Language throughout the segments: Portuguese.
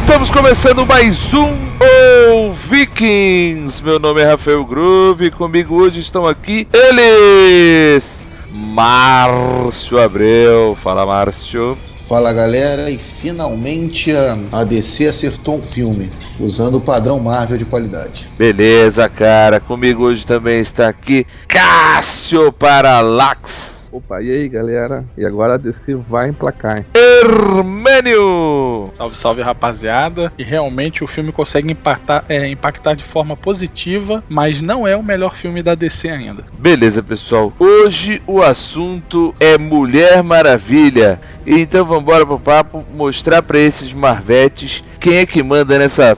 Estamos começando mais um O Vikings. Meu nome é Rafael Groove e comigo hoje estão aqui eles. Márcio Abreu. Fala, Márcio. Fala galera, e finalmente a DC acertou um filme, usando o padrão Marvel de qualidade. Beleza, cara. Comigo hoje também está aqui Cássio Paralax. Opa, e aí galera? E agora a DC vai emplacar, hein? Hermênio! Salve, salve rapaziada. E realmente o filme consegue impactar, é, impactar de forma positiva, mas não é o melhor filme da DC ainda. Beleza, pessoal. Hoje o assunto é Mulher Maravilha. Então vamos embora pro papo mostrar para esses marvetes quem é que manda nessa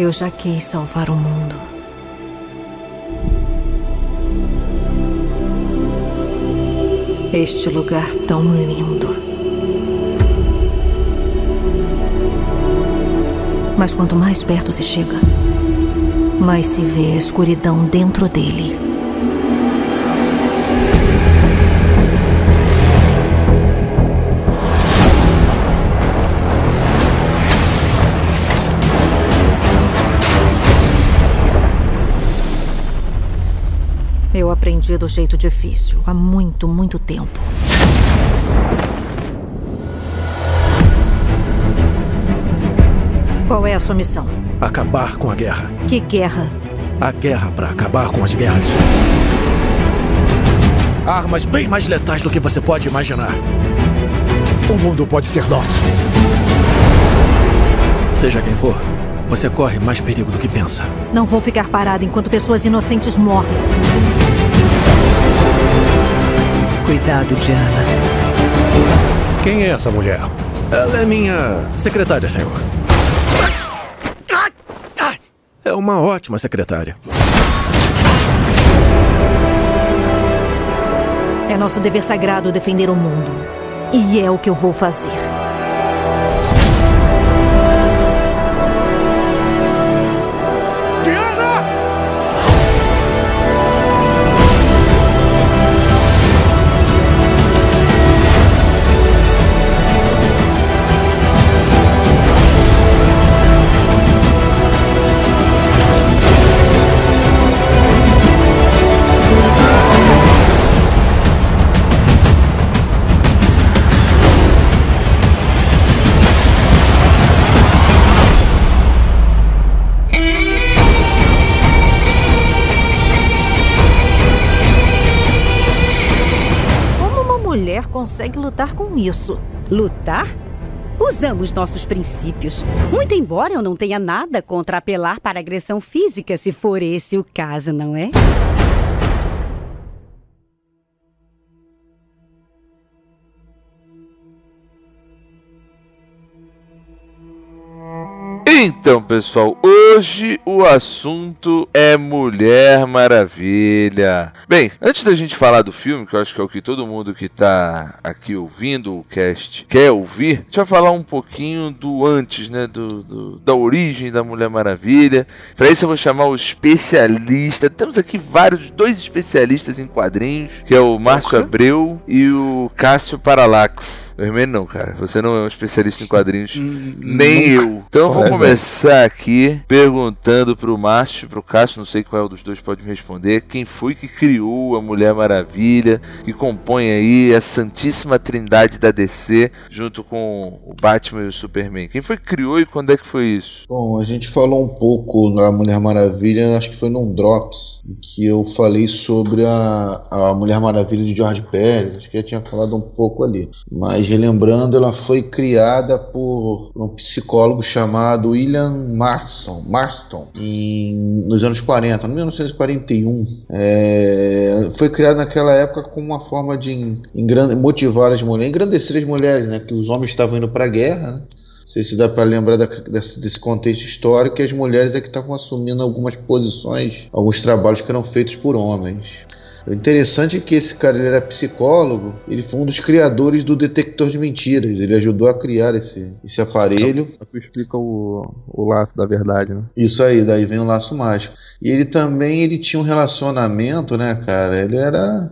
Eu já quis salvar o mundo. Este lugar tão lindo. Mas quanto mais perto se chega, mais se vê a escuridão dentro dele. Aprendi do jeito difícil há muito, muito tempo. Qual é a sua missão? Acabar com a guerra. Que guerra? A guerra para acabar com as guerras. Armas bem mais letais do que você pode imaginar. O mundo pode ser nosso. Seja quem for, você corre mais perigo do que pensa. Não vou ficar parada enquanto pessoas inocentes morrem. Cuidado, Diana. Quem é essa mulher? Ela é minha secretária, senhor. É uma ótima secretária. É nosso dever sagrado defender o mundo. E é o que eu vou fazer. Lutar com isso? Lutar? Usamos nossos princípios. Muito embora eu não tenha nada contra apelar para agressão física, se for esse o caso, não é? Então, pessoal, hoje o assunto é Mulher Maravilha. Bem, antes da gente falar do filme, que eu acho que é o que todo mundo que tá aqui ouvindo o cast quer ouvir, a gente vai falar um pouquinho do antes, né? Do, do- da origem da Mulher Maravilha. Para isso eu vou chamar o especialista. Temos aqui vários, dois especialistas em quadrinhos, que é o Márcio Abreu e o Cássio Paralax. O Hermênio não, cara. Você não é um especialista em quadrinhos. Nem eu. Então vamos começar aqui perguntando pro Márcio, pro Cássio, não sei qual é o dos dois pode me responder, quem foi que criou a Mulher Maravilha, que compõe aí a Santíssima Trindade da DC, junto com o Batman e o Superman. Quem foi que criou e quando é que foi isso? Bom, a gente falou um pouco da Mulher Maravilha, acho que foi num Drops, em que eu falei sobre a, a Mulher Maravilha de George Pérez, acho que eu tinha falado um pouco ali. Mas relembrando, ela foi criada por um psicólogo chamado William Marston, Marston em, nos anos 40, em 1941. É, foi criada naquela época como uma forma de motivar as mulheres, engrandecer as mulheres, né? Que os homens estavam indo para a guerra, né? Sei se dá para lembrar da- desse, desse contexto histórico que as mulheres é que estavam assumindo algumas posições, alguns trabalhos que eram feitos por homens. O interessante é que esse cara ele era psicólogo, ele foi um dos criadores do detector de mentiras. Ele ajudou a criar esse, esse aparelho. Isso explica o, o laço da verdade, né? Isso aí, daí vem o laço mágico. E ele também ele tinha um relacionamento, né, cara? Ele era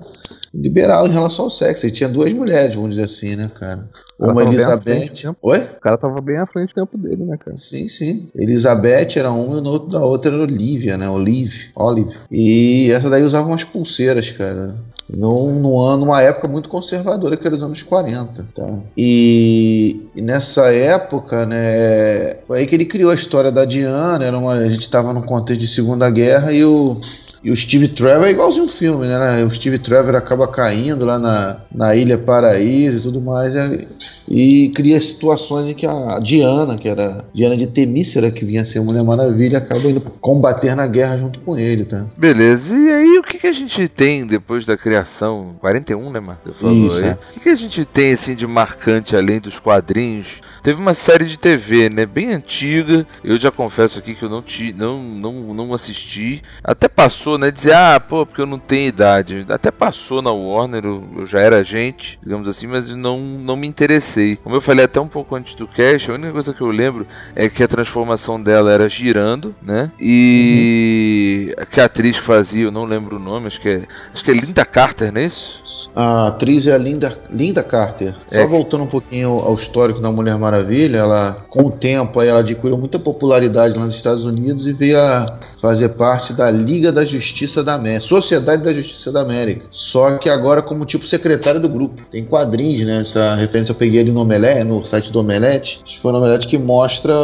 liberal em relação ao sexo. Ele tinha duas mulheres, vamos dizer assim, né, cara? Uma tava Elizabeth. frente? Oi? O cara tava bem à frente do tempo dele, né, cara? Sim, sim. Elizabeth era uma e no outro da outra era Olivia, né? Olive. Olive. E essa daí usava umas pulseiras, cara. Num, num ano, numa época muito conservadora, que era os anos 40, tá? E, e nessa época, né, foi aí que ele criou a história da Diana, era uma, a gente estava num contexto de Segunda Guerra e o, e o Steve Trevor é igualzinho um filme, né? O Steve Trevor acaba caindo lá na, na Ilha Paraíso e tudo mais. né? E cria situações em que a Diana, que era Diana de Temícera, que vinha a ser Mulher Maravilha, acaba indo combater na guerra junto com ele, tá? Beleza, e aí o que, que a gente tem depois da criação? 41, né, Marco? Você falou Isso, aí. é. O que, que a gente tem assim de marcante além dos quadrinhos? Teve uma série de TV, né? Bem antiga. Eu já confesso aqui que eu não, ti, não, não, não assisti. Até passou, né? Dizer, ah, pô, porque eu não tenho idade. Até passou na Warner, eu, eu já era gente, digamos assim, mas não, não me interessei. Como eu falei até um pouco antes do cast, a única coisa que eu lembro é que a transformação dela era girando, né? E que a atriz que fazia, eu não lembro o nome, acho que é, acho que é Linda Carter, não é isso? A atriz é a Linda, Linda Carter. Só É. voltando um pouquinho ao histórico da Mulher Maravilha, ela, com o tempo, aí ela adquiriu muita popularidade lá nos Estados Unidos e veio a fazer parte da Liga da Justiça da América, Sociedade da Justiça da América. Só que agora como tipo secretária do grupo. Tem quadrinhos, né? Essa referência eu peguei ali no Omelete, no site do Omelete. Acho que foi no Omelete que mostra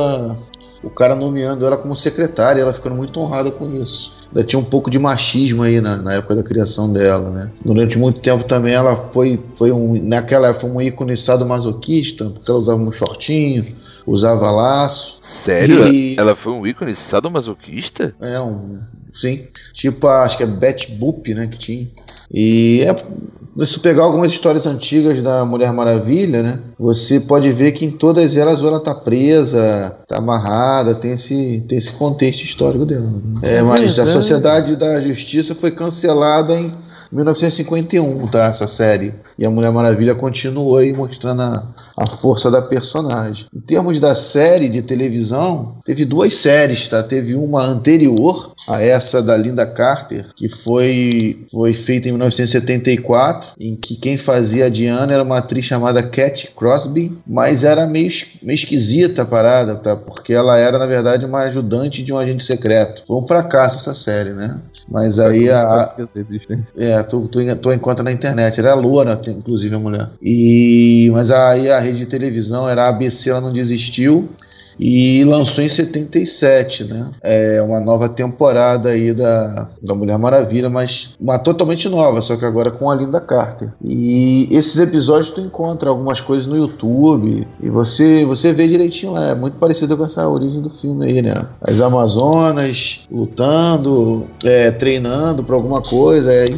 o cara nomeando ela como secretária, ela ficando muito honrada com isso. Ainda tinha um pouco de machismo aí na, na época da criação dela, né? Durante muito tempo também ela foi, foi um, naquela época um ícone sadomasoquista, porque ela usava um shortinho, usava laço. Sério? E- Ela foi um ícone sadomasoquista? É um. Sim. Tipo, a- acho que é Betty Boop, né? Que tinha. E é. Se pegar algumas histórias antigas da Mulher Maravilha, né? Você pode ver que em todas elas ela tá presa, tá amarrada, tem esse, tem esse contexto histórico dela. né? É, mas a. Sociedade da Justiça foi cancelada em 1951, tá? Essa série. E a Mulher Maravilha continuou aí mostrando a, a força da personagem. Em termos da série de televisão, teve duas séries, tá? Teve uma anterior a essa da Linda Carter, que foi, foi feita em 1974, em que quem fazia a Diana era uma atriz chamada Cat Crosby, mas era meio, meio esquisita a parada, tá? Porque ela era, na verdade, uma ajudante de um agente secreto. Foi um fracasso essa série, né? Mas aí a, é, tu, tu, tu encontra na internet. Era a Lua, tem- inclusive, a mulher. E, mas aí a rede de televisão era a ABC, ela não desistiu. E lançou em 77, né? É uma nova temporada aí da, da Mulher Maravilha, mas uma totalmente nova, só que agora com a Linda Carter. E esses episódios tu encontra algumas coisas no YouTube e você você vê direitinho lá. É muito parecido com essa origem do filme aí, né? As Amazonas lutando, é, treinando pra alguma coisa. Aí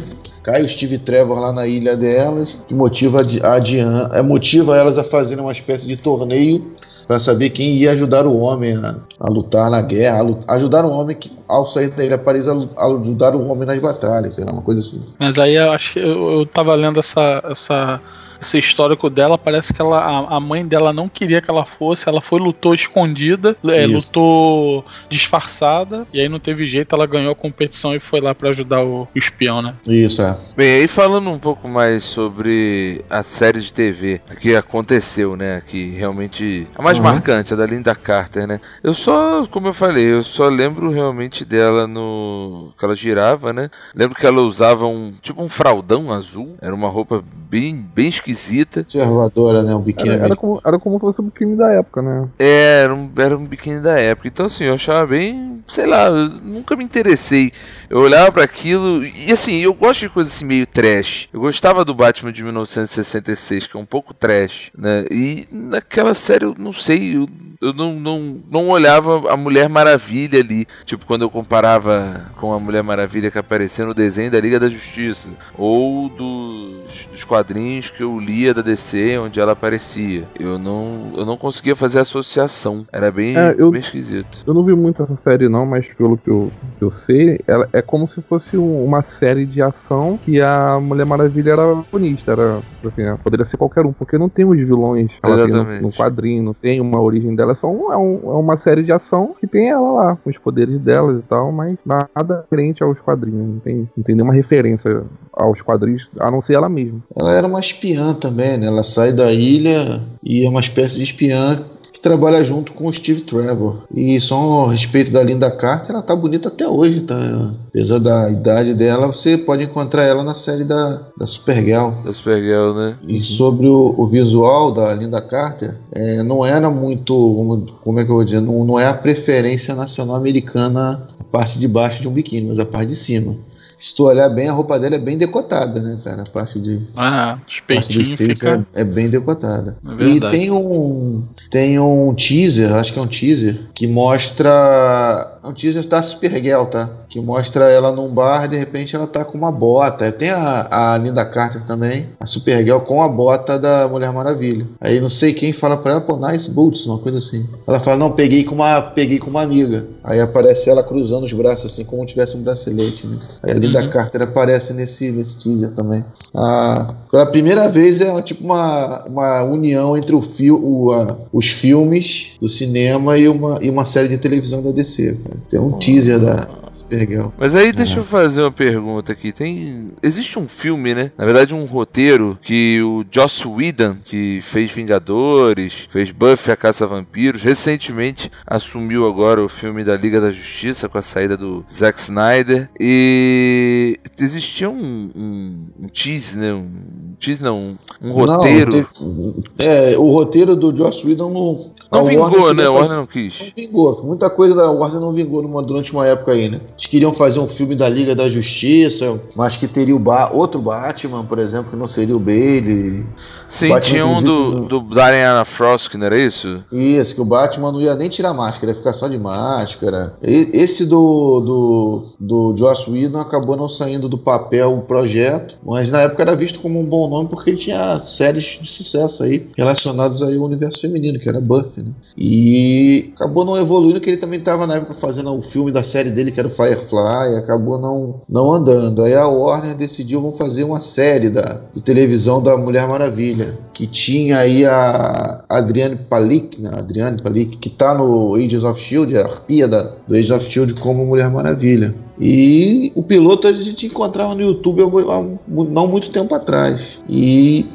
cai o Steve Trevor lá na ilha delas, que motiva a Di- a Diana, é, motiva elas a fazerem uma espécie de torneio para saber quem ia ajudar o homem a, a lutar na guerra, a ajudar o homem que, ao sair da ilha Paris a, a ajudar o homem nas batalhas, sei lá, uma coisa assim. Mas aí eu acho que eu, eu tava lendo essa, essa, esse histórico dela, parece que ela, a, a mãe dela não queria que ela fosse, ela foi, lutou escondida, é, lutou disfarçada, e aí não teve jeito, ela ganhou a competição e foi lá pra ajudar o, o espião, né? Isso, é. Bem, aí falando um pouco mais sobre a série de TV que aconteceu, né? Que realmente. A mais Uhum. marcante, a da Linda Carter, né? Eu só, como eu falei, eu só lembro realmente dela no. que ela girava, né? Lembro que ela usava um. tipo um fraldão azul. Era uma roupa bem, bem esquisita. Observadora, né? O biquíni Era, era, como, era como fosse o biquíni da época, né? É, Era um, era um biquíni da época. Então, assim, eu achava bem. Sei lá, eu nunca me interessei. Eu olhava pra aquilo. E, assim, eu gosto de coisa assim meio trash. Eu gostava do Batman de 1966, que é um pouco trash, né? E naquela série, eu não sei. Eu, eu não, não, não olhava a Mulher Maravilha ali. Tipo, quando eu comparava com a Mulher Maravilha que aparecia no desenho da Liga da Justiça. Ou dos, dos quadrinhos que eu eu lia da DC onde ela aparecia. Eu não, eu não conseguia fazer associação. Era bem, É, eu- bem esquisito. Eu não vi muito essa série não, mas pelo que eu, que eu sei, ela é como se fosse um- uma série de ação que a Mulher Maravilha era bonista, era assim, né, poderia ser qualquer um, porque não tem os vilões no, no quadrinho, não tem uma origem dela, é só um, é, um- é uma série de ação que tem ela lá, com os poderes dela e tal, mas nada diferente aos quadrinhos, não tem, não tem nenhuma referência aos quadrinhos, a não ser ela mesma. Ela era uma espiã também, né? Ela sai da ilha e é uma espécie de espiã que trabalha junto com o Steve Trevor. E só a respeito da Linda Carter, ela tá bonita até hoje, tá? Apesar da idade dela, você pode encontrar ela na série da, da Supergirl. Da Supergirl, né? E sobre o, o visual da Linda Carter, é, não era muito, como, como é que eu vou dizer, não, não é a preferência nacional americana a parte de baixo de um biquíni, mas a parte de cima. Se tu olhar bem, a roupa dela é bem decotada, né, cara? A parte de, Ah, os parte peitinhos fica. é, é bem decotada. É e tem um tem um teaser, acho que é um teaser, que mostra. É um teaser da Supergirl, tá? Que mostra ela num bar e de repente ela tá com uma bota. Tem a, a Linda Carter também, a Supergirl com a bota da Mulher Maravilha. Aí não sei quem fala pra ela, pô, nice boots, uma coisa assim. Ela fala, não, peguei com uma, peguei com uma amiga. Aí aparece ela cruzando os braços, assim, como tivesse um bracelete, né? Aí a Linda Uhum. Carter aparece nesse, nesse teaser também. Ah, pela primeira vez é tipo uma, uma união entre o fio, o, ah, os filmes do cinema e uma, e uma série de televisão da DC. Tem um teaser da Supergirl. Mas aí deixa eu fazer uma pergunta aqui. Tem. Existe um filme, né? Na verdade, um roteiro que o Joss Whedon, que fez Vingadores, fez Buffy a Caça a Vampiros, recentemente assumiu agora o filme da Liga da Justiça com a saída do Zack Snyder. E existia um, um, um tease, né? Um tease não, um, um roteiro. Não, teve- é, o roteiro do Joss Whedon não. Não a vingou, Warner né? A Warner não quis. Não vingou. Muita coisa da Warner não vingou numa- durante uma época aí, né? Eles queriam fazer um filme da Liga da Justiça, mas que teria o Ba- outro Batman, por exemplo, que não seria o Bale. Sim, Batman, tinha um do, do Diana Frost, que não era isso? Isso, que o Batman não ia nem tirar máscara, ia ficar só de máscara. E- esse do, do, do Joss Whedon acabou não saindo do papel o projeto, mas na época era visto como um bom nome porque ele tinha séries de sucesso aí relacionadas aí ao universo feminino, que era Buffy, né? E acabou não evoluindo, que ele também estava na época fazendo o filme da série dele, que era o Firefly, acabou não, não andando. Aí a Warner decidiu vamos fazer uma série da, de televisão da Mulher Maravilha, que tinha aí a Adriane Palik, né? Adriane Palik, que tá no Agents of Shield, a arpia da, do Agents of Shield como Mulher Maravilha. E o piloto a gente encontrava no YouTube há há não muito tempo atrás. E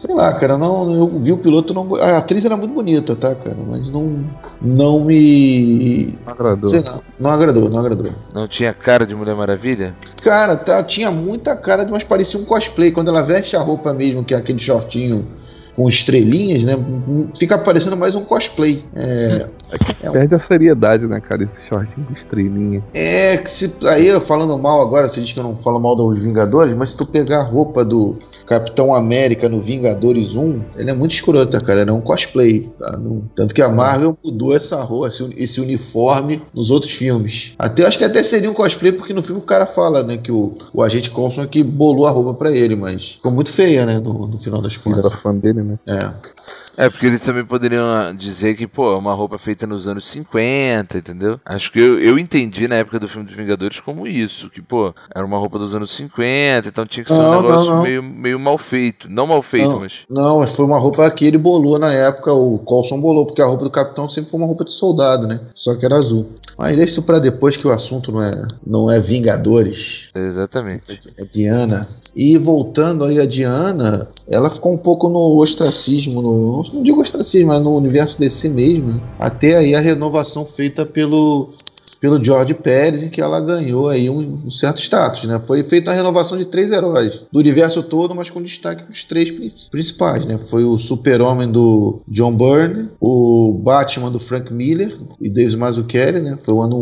Sei lá, cara, não, eu vi o piloto, não, a atriz era muito bonita, tá, cara, mas não, não me, Não agradou. sei lá, não agradou, não agradou. Não tinha cara de Mulher Maravilha? Cara, tá, tinha muita cara, mas parecia um cosplay, quando ela veste a roupa mesmo, que é aquele shortinho com estrelinhas, né, fica parecendo mais um cosplay. É, Perde a seriedade, né, cara? Esse shortinho com estrelinha. É, que se, aí eu falando mal agora, você diz que eu não falo mal dos Vingadores, mas se tu pegar a roupa do Capitão América no Vingadores 1, ele é muito escrota, cara, ele é um cosplay, tá? Não- tanto que a Marvel mudou essa roupa, esse, uni- esse uniforme nos outros filmes. Até acho que até seria um cosplay, porque no filme o cara fala, né, que o, o agente Coulson é que bolou a roupa pra ele, mas ficou muito feia, né, no, no final das contas. era fã dele, né? É. É, porque eles também poderiam ah, dizer que, pô, é uma roupa feita nos anos 50, entendeu? Acho que eu, eu entendi na época do filme dos Vingadores como isso, que, pô, era uma roupa dos anos 50, então tinha que ser Não, um negócio não, não. Meio, meio mal feito. Não mal feito, mas. Não, mas foi uma roupa que ele bolou na época, o Colson bolou, porque a roupa do capitão sempre foi uma roupa de soldado, né? Só que era azul. Mas deixa isso pra depois que o assunto não é, não é Vingadores, Exatamente. é Diana. E voltando aí a Diana, ela ficou um pouco no ostracismo, no, não digo ostracismo, mas no universo DC mesmo. né? Até aí a renovação feita pelo pelo George Pérez, em que ela ganhou aí um, um certo status, né? Foi feita a renovação de três heróis do universo todo, mas com destaque para os três pri- principais, né? Foi o Super-Homem do John Byrne, o Batman do Frank Miller e David Mazzucchelli, né? Foi o ano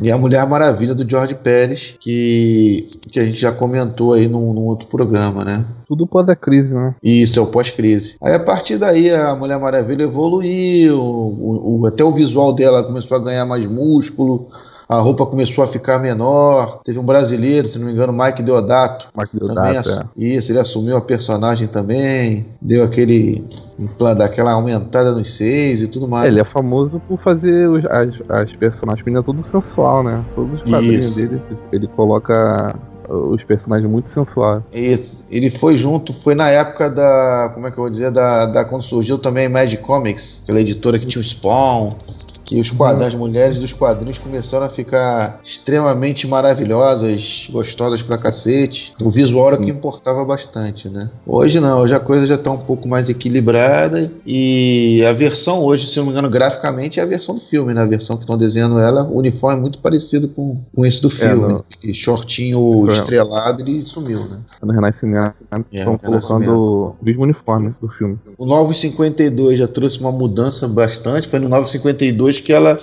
1, e a Mulher Maravilha do George Pérez, que, que a gente já comentou aí num, num outro programa, né? Tudo pós a crise, né? Isso, é o pós-crise. Aí a partir daí a Mulher Maravilha evoluiu, o, o- até o visual dela começou a ganhar mais músculo, a roupa começou a ficar menor. Teve um brasileiro, se não me engano, Mike Deodato. Mike Também Deodato, assu- Isso, ele assumiu a personagem também. Deu aquele. daquela aumentada nos seios e tudo mais. é. Ele é famoso por fazer os- as, as personagens femininas tudo sensual, né? Todos os quadrinhos dele, ele coloca os personagens muito sensuais. Isso. Ele foi junto, foi na época da. Como é que eu vou dizer? Da, da quando surgiu também Mad Comics, aquela editora que tinha o Spawn. Que os quadrinhos, as mulheres dos quadrinhos começaram a ficar extremamente maravilhosas, gostosas pra cacete. O visual era o que importava bastante, né? Hoje não, hoje a coisa já tá um pouco mais equilibrada. E a versão hoje, se não me engano, graficamente é a versão do filme, né? A versão que estão desenhando ela, o uniforme é muito parecido com, com esse do filme. não. E shortinho é. estrelado, ele sumiu, né? No Renascimento, É, estão colocando o mesmo uniforme do filme. O 952 já trouxe uma mudança bastante. Foi no 952 que ela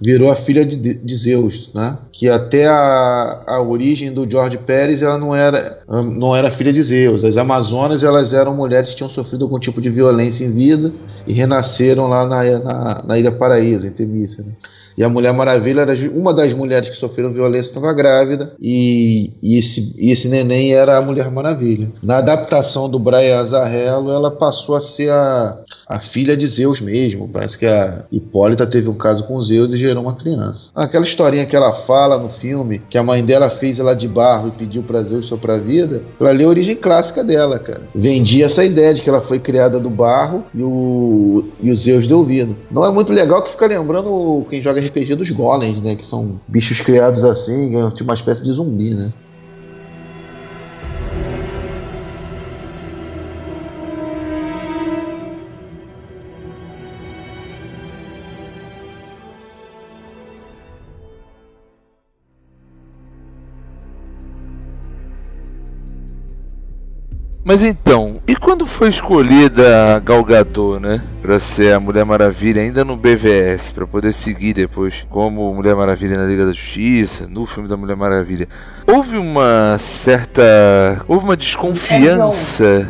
virou a filha de, de Zeus, né? Que até a, a origem do George Pérez ela não era não era filha de Zeus. As Amazonas elas eram mulheres que tinham sofrido algum tipo de violência em vida e renasceram lá na, na, na Ilha Paraíso, em Temícera. né? E a Mulher Maravilha era uma das mulheres que sofreram violência, estava grávida, e, e esse, e esse neném era a Mulher Maravilha. Na adaptação do Brian Azarello, ela passou a ser a, a filha de Zeus mesmo. Parece que a Hipólita teve um caso com Zeus e gerou uma criança. Aquela historinha que ela fala no filme, que a mãe dela fez ela de barro e pediu para Zeus soprar vida, ela lê a origem clássica dela, cara. Vendia essa ideia de que ela foi criada do barro e o, e o Zeus deu vida. Não é muito legal que fica lembrando quem joga RPG dos golems, né? Que são bichos criados assim, tipo uma espécie de zumbi, né? Mas então, e quando foi escolhida a Gal Gadot, né? Pra ser a Mulher Maravilha ainda no BVS, pra poder seguir depois como Mulher Maravilha na Liga da Justiça, no filme da Mulher Maravilha. Houve uma certa. Houve uma desconfiança. É,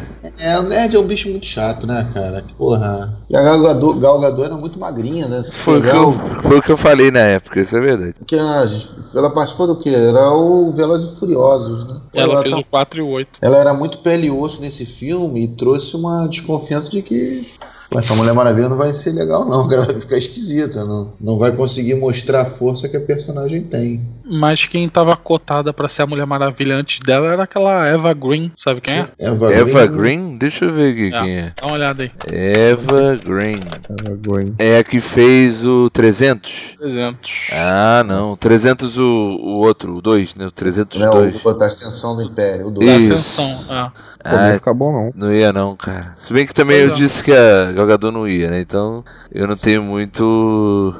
o nerd é um bicho muito chato, né, cara? Que porra. E a Gal Gadot, Gal Gadot era muito magrinha, né? Foi o, que eu, foi o que eu falei na época, isso é verdade. que a- ela participou do quê? Era o Velozes e Furiosos, né? Ela fez tá- o 4 e o 8. ela era muito pele e osso nesse filme e trouxe uma desconfiança de que pô, essa Mulher Maravilha não vai ser legal, não, ela vai ficar esquisita, não, não vai conseguir mostrar a força que a personagem tem. Mas quem tava cotada pra ser a Mulher Maravilha antes dela era aquela Eva Green, sabe quem é? Eva, Eva Green? Deixa eu ver aqui É. quem é. Dá uma olhada aí. Eva Green. Eva Green. É a que fez o 300? 300. Ah, não. 300 o, o outro, o 2, né? O né, 302. o, da Ascensão do Império, o do Isso. Ascensão. Ah. Pô, não Ah, ia ficar bom, não. não ia não, cara. Se bem que também Pois eu é. disse que a Gal Gadot não ia, né? Então eu não tenho muito...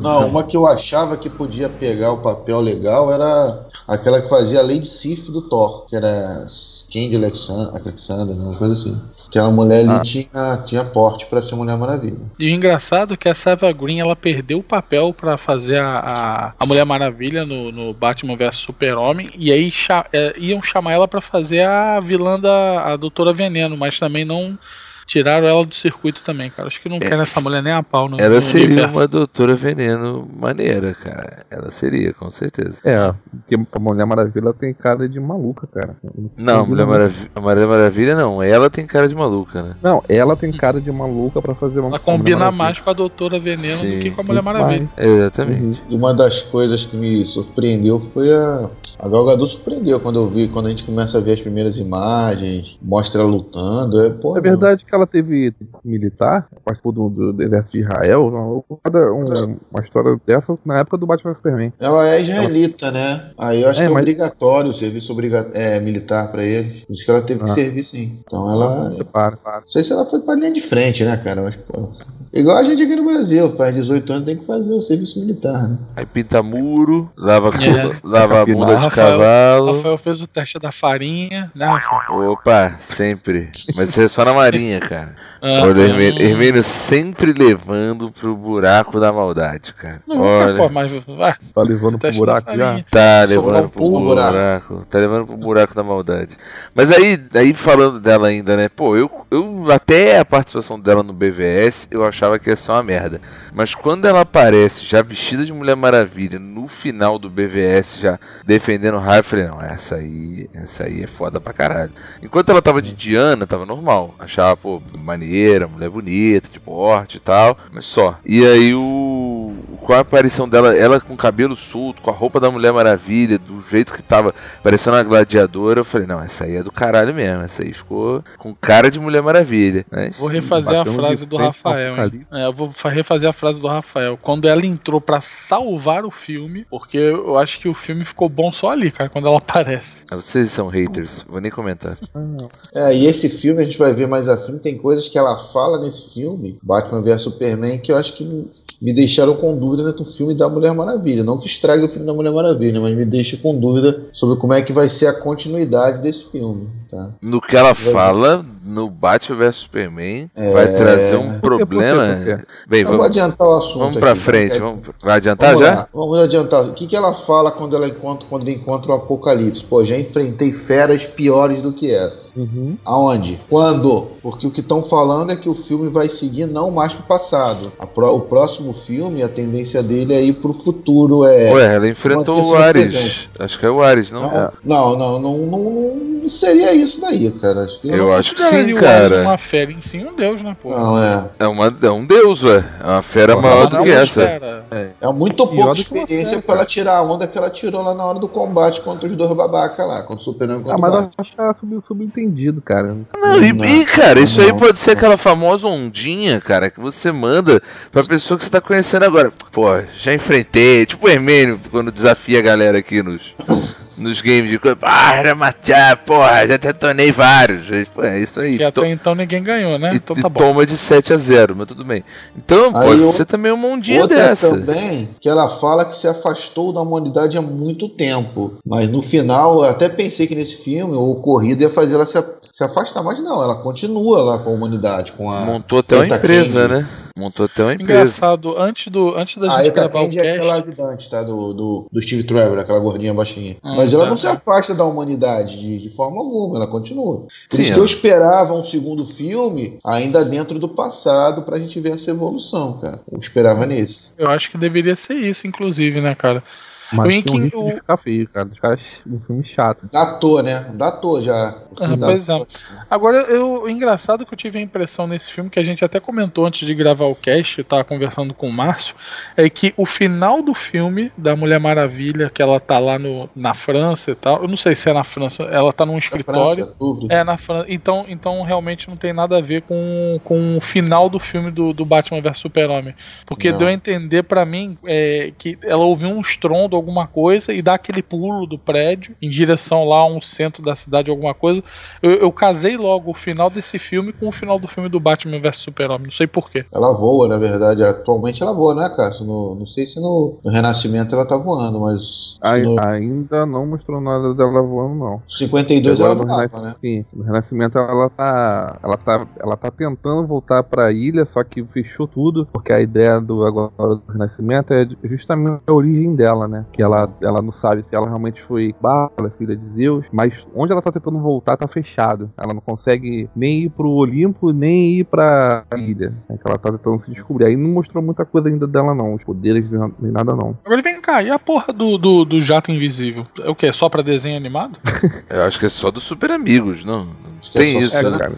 Não, uma que eu achava que podia pegar o papel legal era aquela que fazia a Lady Sif do Thor, que era Candy Alexander, Alexander uma coisa assim. Aquela mulher ali Ah. tinha, tinha porte pra ser Mulher Maravilha. E o engraçado é que essa Eva Green ela perdeu o papel pra fazer a, a, a Mulher Maravilha no, no Batman vs Super-Homem e aí cha- é, iam chamar ela pra fazer a vilã da a Doutora Veneno, mas também não tiraram ela do circuito também, cara. Acho que não querem essa mulher nem a pau no, Ela no seria universo. uma doutora veneno maneira, cara. Ela seria, com certeza. É, porque a Mulher Maravilha tem cara de maluca, cara. Não, a Mulher Maravilha, a Mulher Maravilha não. Ela tem cara de maluca, né? Não, ela tem cara de maluca pra fazer uma Ela combina mais com a Doutora Veneno Sim. do que com a Mulher Maravilha. Exatamente. Uhum. Uma das coisas que me surpreendeu foi a. A Gal Gadot surpreendeu quando eu vi, quando a gente começa a ver as primeiras imagens, mostra ela lutando. É, pô, É verdade que ela teve militar, participou do, do- do exército de Israel, não, cada um- uma história dessa na época do Batman Superman. Ela é israelita, né? Aí eu acho É, que é mas- obrigatório o serviço obriga é, militar pra eles. Diz que ela teve que Ah. servir sim. Então ela. Claro, claro. Não sei se ela foi pra linha de frente, né, cara? Mas, pô, igual a gente aqui no Brasil, faz 18 anos tem que fazer o serviço militar, né? Aí pinta muro, lava, É. lava a bunda de Rafael- cavalo. Rafael fez o teste da farinha, né? Opa, sempre. Mas isso é só na marinha, cara. Ah, Olha, hum. Hermínio, Hermínio sempre levando pro buraco da maldade, cara. Não, Olha, pô, mas vai, Tá levando pro buraco já. tá Sobrou levando pro no buraco. Tá levando pro buraco da maldade. Mas aí, aí falando dela ainda, né? Pô, eu, eu até a participação dela no BVS eu achava que ia ser uma merda. Mas quando ela aparece já vestida de Mulher Maravilha no final do BVS já defendendo o raio, eu falei, não, essa aí, essa aí é foda pra caralho. Enquanto ela tava de Diana, tava normal. Achava, pô, maneira, mulher bonita, de porte e tal, mas só. E aí o com a aparição dela, ela com o cabelo solto, com a roupa da Mulher Maravilha, do jeito que tava parecendo uma gladiadora, eu falei, não, essa aí é do caralho mesmo, essa aí ficou com cara de Mulher Maravilha. Né? Vou refazer a frase do Rafael, hein? É, eu vou refazer a frase do Rafael. Quando ela entrou para salvar o filme, porque eu acho que o filme ficou bom só ali, cara, quando ela aparece. Ah, vocês são haters, vou nem comentar. É, e esse filme a gente vai ver mais a frente, tem coisas que ela fala nesse filme, Batman vs Superman, que eu acho que me deixaram com dúvida dúvida no filme da Mulher Maravilha. Não que estrague o filme da Mulher Maravilha, mas me deixa com dúvida sobre como é que vai ser a continuidade desse filme. Tá? No que ela fala, no Batman vs Superman, é... vai trazer um problema. Por quê, por quê? Bem, vamos, adiantar o assunto. Vamos pra aqui, frente, vamos, vai adiantar vamos já? Lá, vamos adiantar. O que, que ela fala quando ela encontra, quando ele encontra o Apocalipse? Pô, já enfrentei feras piores do que essa. Uhum. Aonde? Quando? Porque o que estão falando é que o filme vai seguir não mais pro passado. Pro, o próximo filme, a tendência dele é ir pro futuro. É, Ué, ela enfrentou o Ares. Acho que é o Ares, não? Não, não, não, não, não, não seria isso daí, cara. Acho que eu acho que sim, cara. uma fera em si, um deus, né, pô? Não, é. É, uma, é um deus, ué. É uma fera maior do que essa. É, é muito pouca experiência pra ela tirar a onda que ela tirou lá na hora do combate contra os dois babacas lá, contra o Superman e Ah, mas eu acho que ela subentendido, cara. Não, e, não, e cara, isso não, aí pode ser aquela famosa ondinha, cara, que você manda pra pessoa que você tá conhecendo agora. Pô, já enfrentei, tipo o Hermênio, quando desafia a galera aqui nos nos games de coisa. Ah, era machá, porra, já detonei vários. Pô, é isso aí. Que até então ninguém ganhou, né? E, então tá bom. toma de 7 a 0, mas tudo bem. Então aí pode ser também uma ondinha outra dessa. também, que ela fala que se afastou da humanidade há muito tempo. Mas no final, eu até pensei que nesse filme o ocorrido ia fazer ela se, se afastar, mas não, ela continua lá com a humanidade, com a. Montou até uma empresa, King. né? Montou até uma empresa. Engraçado, antes, do, antes da ah, gente gravar o cast... é aquela ajudante, tá? Do, do, do Steve Trevor, aquela gordinha baixinha. Ah, Mas ela tá. não se afasta da humanidade de, de forma alguma, ela continua. Por isso que eu esperava um segundo filme ainda dentro do passado pra gente ver essa evolução, cara. Eu esperava nisso. Eu acho que deveria ser isso, inclusive, né, cara? Mas o tem um o... de ficar feio, cara. Os caras, um filme chato. Datou, né? Datou já. Ah, pois é. Agora, eu, o engraçado é que eu tive a impressão nesse filme, que a gente até comentou antes de gravar o cast, eu tava conversando com o Márcio, é que o final do filme da Mulher Maravilha, que ela tá lá no, na França e tal, eu não sei se é na França, ela tá num escritório. França, é, na França. Então, então realmente não tem nada a ver com, com o final do filme do, do Batman vs Super-Homem. Porque não. deu a entender para mim é, que ela ouviu um estrondo, alguma coisa e dá aquele pulo do prédio em direção lá a um centro da cidade, alguma coisa. Eu, eu casei logo o final desse filme com o final do filme do Batman vs Super-Homem, não sei porquê. Ela voa, na verdade, atualmente ela voa, né, Cássio? No, não sei se no, no, Renascimento ela tá voando, mas. no... Ainda não mostrou nada dela voando, não. 52 ela voava, né? Sim, no Renascimento ela tá. Ela tá, ela tá tentando voltar pra ilha, só que fechou tudo, porque a ideia do agora do Renascimento é justamente a origem dela, né? Que ela, ela não sabe se ela realmente foi Bala, filha de Zeus, mas onde ela tá tentando voltar tá fechado. Ela não consegue nem ir pro Olimpo, nem ir pra ilha. É que ela tá tentando se descobrir. Aí não mostrou muita coisa ainda dela, não. Os poderes, nem nada, não. Agora vem cá, e a porra do, do, do jato invisível? É o que? Só pra desenho animado? Eu acho que é só dos Super Amigos, não? Tem é isso, é, né? Cara.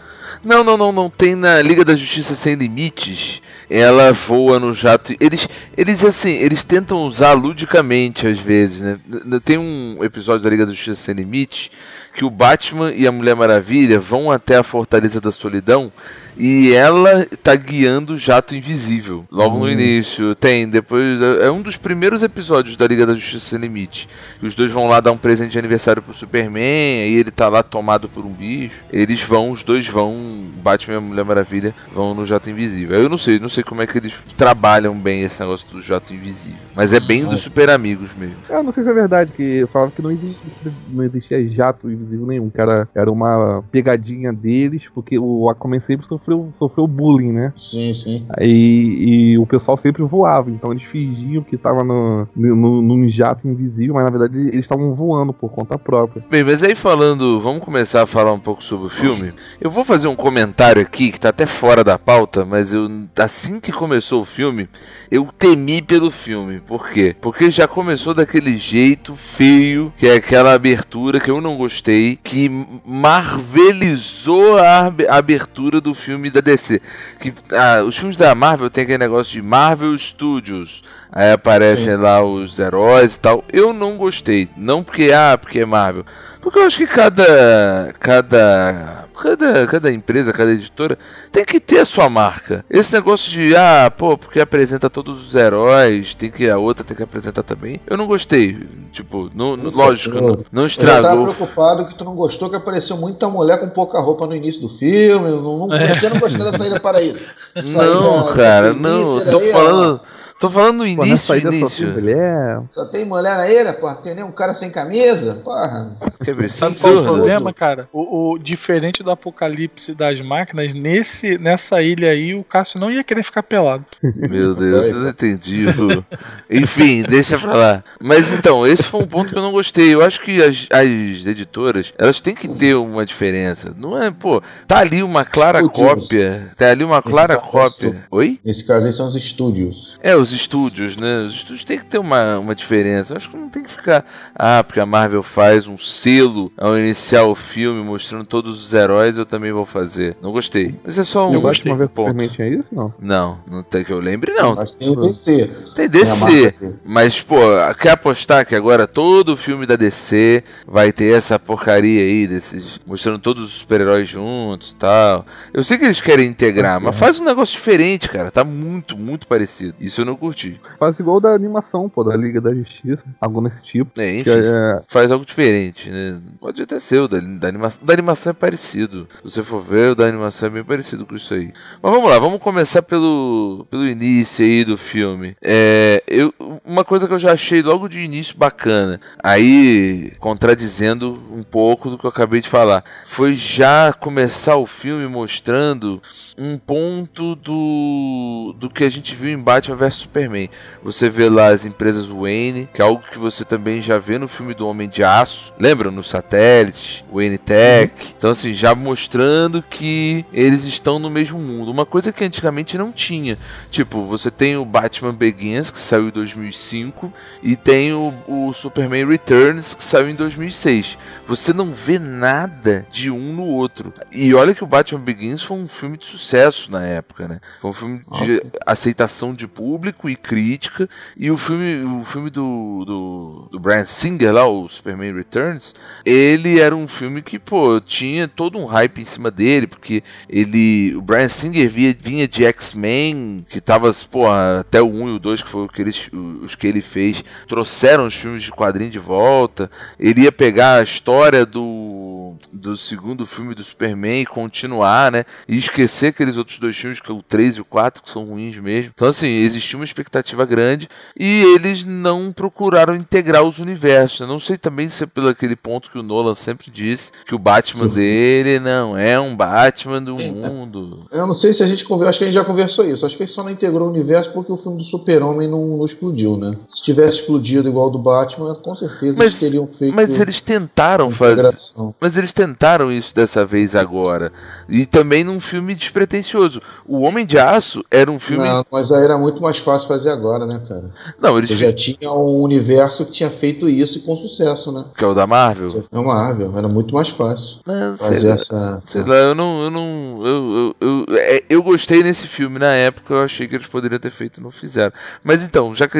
Não, não, não, não. Tem na Liga da Justiça Sem Limites. Ela voa no jato. Eles, eles assim, eles tentam usar ludicamente às vezes, né? Tem um episódio da Liga da Justiça Sem Limites que o Batman e a Mulher Maravilha vão até a Fortaleza da Solidão e ela tá guiando o jato invisível. Logo hum. no início, tem, depois. É, é um dos primeiros episódios da Liga da Justiça Sem Limite. E os dois vão lá dar um presente de aniversário pro Superman, aí ele tá lá tomado por um bicho. Eles vão, os dois vão, Batman e a Mulher Maravilha, vão no jato invisível. Eu não sei, não sei como é que eles trabalham bem esse negócio do jato invisível. Mas é bem dos super amigos mesmo. Eu não sei se é verdade, que eu falava que não existia, não existia jato invisível invisível nenhum, que era, era uma pegadinha deles, porque o Aquaman sempre sofreu, sofreu bullying, né? Sim, sim. E, e o pessoal sempre voava, então eles fingiam que tava no, no, num jato invisível, mas na verdade eles estavam voando por conta própria. Bem, mas aí falando, vamos começar a falar um pouco sobre o filme. Eu vou fazer um comentário aqui que tá até fora da pauta, mas eu assim que começou o filme, eu temi pelo filme. Por quê? Porque já começou daquele jeito feio, que é aquela abertura que eu não gostei, que marvelizou a abertura do filme da DC. Que ah, os filmes da Marvel tem aquele negócio de Marvel Studios. Aí aparecem Sim. lá os heróis e tal. Eu não gostei. Não porque, ah, porque é Marvel. Porque eu acho que cada. cada. Cada, cada empresa, cada editora tem que ter a sua marca. Esse negócio de, ah, pô, porque apresenta todos os heróis, tem que a outra tem que apresentar também. Eu não gostei. Tipo, no, lógico, não, não estragou. Eu tava preocupado que tu não gostou que apareceu muita mulher com pouca roupa no início do filme. Não, não, é. Eu não gostei da saída para isso. Não, cara, não. Tô falando. Tô falando no início, Pô, início. Mulher. Só tem mulher aí, né, pô? Tem nem um cara sem camisa? Porra. Que Sabe qual é o problema, cara? O, o, diferente do apocalipse das máquinas, nesse, nessa ilha aí, o Cássio não ia querer ficar pelado. Meu Deus, eu não entendi. Enfim, deixa pra lá. Mas então, esse foi um ponto que eu não gostei. Eu acho que as, as editoras, elas têm que ter uma diferença. Não é, pô, tá ali uma clara cópia. Tá ali uma clara cópia. Oi? Nesse caso aí são os estúdios. É, os os estúdios, né? Os estúdios tem que ter uma, uma diferença. Eu acho que não tem que ficar. Ah, porque a Marvel faz um selo ao iniciar o filme mostrando todos os heróis, eu também vou fazer. Não gostei. Mas é só um. Eu gosto de uma vez tinha isso, não? Não, não tem que eu lembre, não. Mas tem o DC. Tem DC. Mas, pô, quer apostar que agora todo o filme da DC vai ter essa porcaria aí, desses. mostrando todos os super-heróis juntos e tal. Eu sei que eles querem integrar, mas faz um negócio diferente, cara. Tá muito, muito parecido. Isso eu não curti. Faz igual da animação, pô, da Liga da Justiça, algo nesse tipo. É, enfim, é... faz algo diferente, né? Pode até ser o da, da animação. Da animação é parecido. Se você for ver, o da animação é bem parecido com isso aí. Mas vamos lá, vamos começar pelo, pelo início aí do filme. É, eu, uma coisa que eu já achei logo de início bacana, aí contradizendo um pouco do que eu acabei de falar, foi já começar o filme mostrando um ponto do, do que a gente viu em Batman vs Superman. Você vê lá as empresas Wayne, que é algo que você também já vê no filme do Homem de Aço. Lembra? No satélite, Wayne Tech. Uhum. Então, assim, já mostrando que eles estão no mesmo mundo. Uma coisa que antigamente não tinha. Tipo, você tem o Batman Begins, que saiu em 2005, e tem o, o Superman Returns, que saiu em 2006. Você não vê nada de um no outro. E olha que o Batman Begins foi um filme de sucesso na época, né? Foi um filme de Nossa. aceitação de público e crítica. E o filme, o filme do, do, do Brian Singer lá, o Superman Returns, ele era um filme que, pô, tinha todo um hype em cima dele, porque ele. O Brian Singer vinha, vinha de X-Men, que tava, pô, até o 1 e o 2, que foi que ele, os que ele fez, trouxeram os filmes de quadrinho de volta. Ele ia pegar a história do, do segundo filme do Superman e continuar, né? E esquecer aqueles outros dois filmes, que é o 3 e o 4, que são ruins mesmo. Então, assim, existia uma expectativa grande e eles não procuraram integrar os universos. Eu não sei também se é pelo aquele ponto que o Nolan sempre disse, que o Batman dele não é um Batman do mundo. Eu não sei se a gente conversou, acho que a gente já conversou isso. Acho que ele só não integrou o universo porque o filme do Super-Homem não, não, explodiu, né? Se tivesse explodido igual do Batman, com certeza mas, eles teriam feito. Mas eles tentaram fazer. Mas eles tentaram isso dessa vez agora. E também num filme despretensioso. O Homem de Aço era um filme. Não, mas aí era muito mais fácil fazer agora, né, cara? Não, eles Você já tinha um universo que tinha feito isso e com sucesso, né? Que é o da Marvel? É o Marvel, era muito mais fácil. Não, fazer sei essa. Sei lá, eu não. Eu, não eu, eu, eu, é, eu, gostei nesse filme na época, eu achei que eles poderiam ter feito e não fizeram. Mas então, já que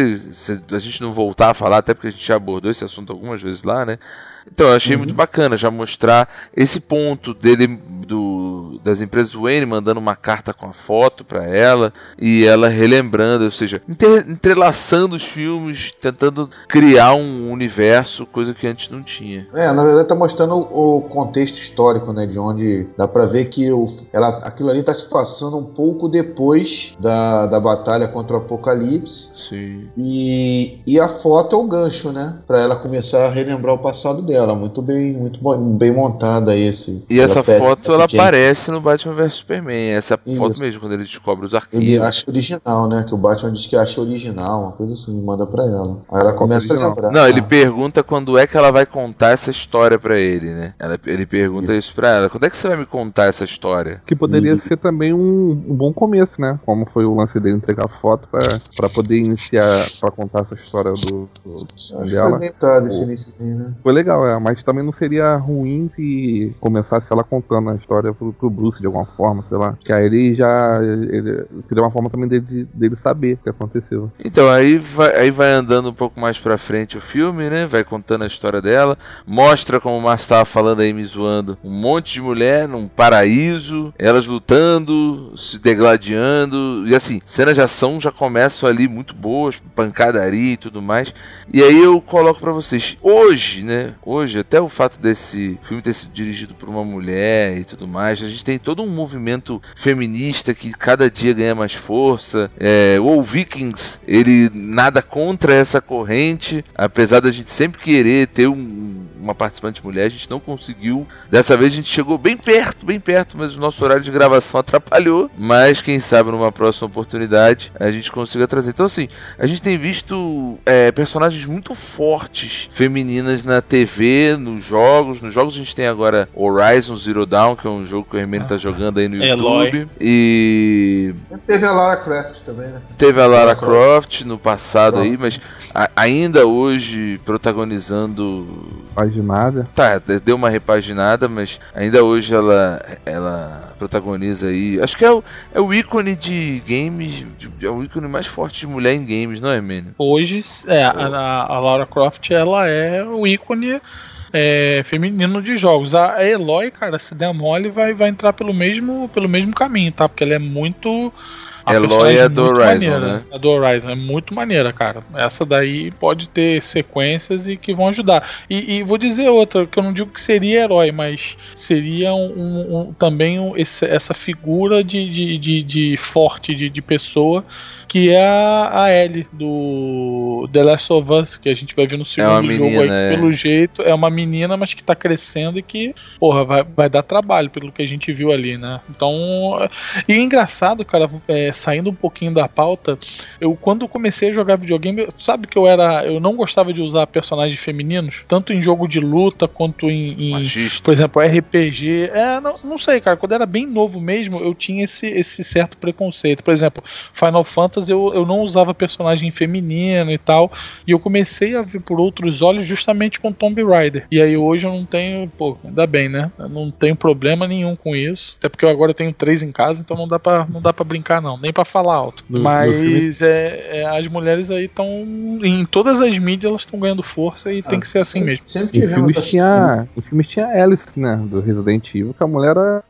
a gente não voltar a falar, até porque a gente já abordou esse assunto algumas vezes lá, né? Então, eu achei uhum. muito bacana já mostrar esse ponto dele do das empresas Wayne mandando uma carta com a foto para ela e ela relembrando, ou seja, entrelaçando os filmes, tentando criar um universo, coisa que antes não tinha. É, na verdade tá mostrando o contexto histórico, né, de onde dá para ver que o, ela, aquilo ali tá se passando um pouco depois da, da batalha contra o Apocalipse. Sim. E, e a foto é o gancho, né, para ela começar a relembrar o passado dela. Muito bem, muito bem montada esse. E essa foto ela aparece no Batman vs Superman. Essa é Isso. foto mesmo quando ele descobre os arquivos. Ele acha original, né? Que o Batman diz que acha original, uma coisa assim, manda para ela. Aí ela começa a lembrar. Não, ele pergunta quando é que ela vai contar essa história para ele, né? Ela, ele pergunta isso. isso pra ela. Quando é que você vai me contar essa história? Que poderia uhum. ser também um, um, bom começo, né? Como foi o lance dele entregar a foto para poder iniciar, para contar essa história do, do dela. Foi, esse início, né? foi legal, mas também não seria ruim se começasse ela contando a história pro, pro Bruce de alguma forma, sei lá. Que aí ele já. Ele, seria uma forma também dele, dele saber o que aconteceu. Então, aí vai, aí vai andando um pouco mais pra frente o filme, né? Vai contando a história dela. Mostra, como o Márcio estava falando aí, me zoando, um monte de mulher num paraíso, elas lutando, se degladiando. E assim, cenas de ação já começam ali muito boas, pancadaria e tudo mais. E aí eu coloco para vocês, hoje, né? Hoje, até o fato desse filme ter sido dirigido por uma mulher e tudo mais, a gente tem todo um movimento feminista que cada dia ganha mais força. É, o Vikings, ele nada contra essa corrente, apesar da gente sempre querer ter um, uma participante mulher, a gente não conseguiu. Dessa vez a gente chegou bem perto, bem perto, mas o nosso horário de gravação atrapalhou. Mas quem sabe numa próxima oportunidade a gente consiga trazer. Então, assim, a gente tem visto é, personagens muito fortes femininas na TV, nos jogos. Nos jogos a gente tem agora Horizon Zero Dawn, que é um jogo que o Hermene tá jogando aí no Eloy. YouTube. E. Teve a Lara Croft também, né? Teve a Lara Croft no passado aí, mas a, ainda hoje protagonizando repaginada. Tá, deu uma repaginada, mas ainda hoje ela, ela protagoniza aí. Acho que é o, é o ícone de games, é o ícone mais forte de mulher em games, não é, Mene? Hoje, é, a, a Laura Croft ela é o ícone. É, feminino de jogos. A Eloy, cara, se der mole, vai, vai entrar pelo mesmo, pelo mesmo caminho, tá? Porque ela é muito Eloy é do Horizon, maneira, né? É do Horizon, é muito maneira, cara. Essa daí pode ter sequências e que vão ajudar. E, e vou dizer outra, que eu não digo que seria herói, mas seria um, um também um, esse, essa figura de, de, de, de forte, de, de pessoa que é a, a Ellie do The Last of Us, que a gente vai ver no é segundo é jogo menina, aí, é. pelo jeito. É uma menina, mas que tá crescendo e que, porra, vai, vai dar trabalho pelo que a gente viu ali, né? Então. E é engraçado, cara, é, saindo um pouquinho da pauta, eu quando comecei a jogar videogame, sabe que eu era. Eu não gostava de usar personagens femininos, tanto em jogo de luta quanto em. em por exemplo, RPG. É, não, não sei, cara. Quando era bem novo mesmo, eu tinha esse, esse certo preconceito. Por exemplo, Final Fantasy eu, eu não usava personagem feminino e tal. E eu comecei a ver por outros olhos justamente com Tomb Raider. E aí hoje eu não tenho, pô, ainda bem, né? Eu não tenho problema nenhum com isso. Até porque eu agora tenho três em casa, então não dá pra, não dá pra brincar, não. Nem pra falar alto. No, Mas no é, é, as mulheres aí estão. Em todas as mídias elas estão ganhando força e ah, tem que ser assim mesmo. Sempre tivemos. O filme tinha, o filme tinha Alice, né? Do Resident Evil, que a mulher era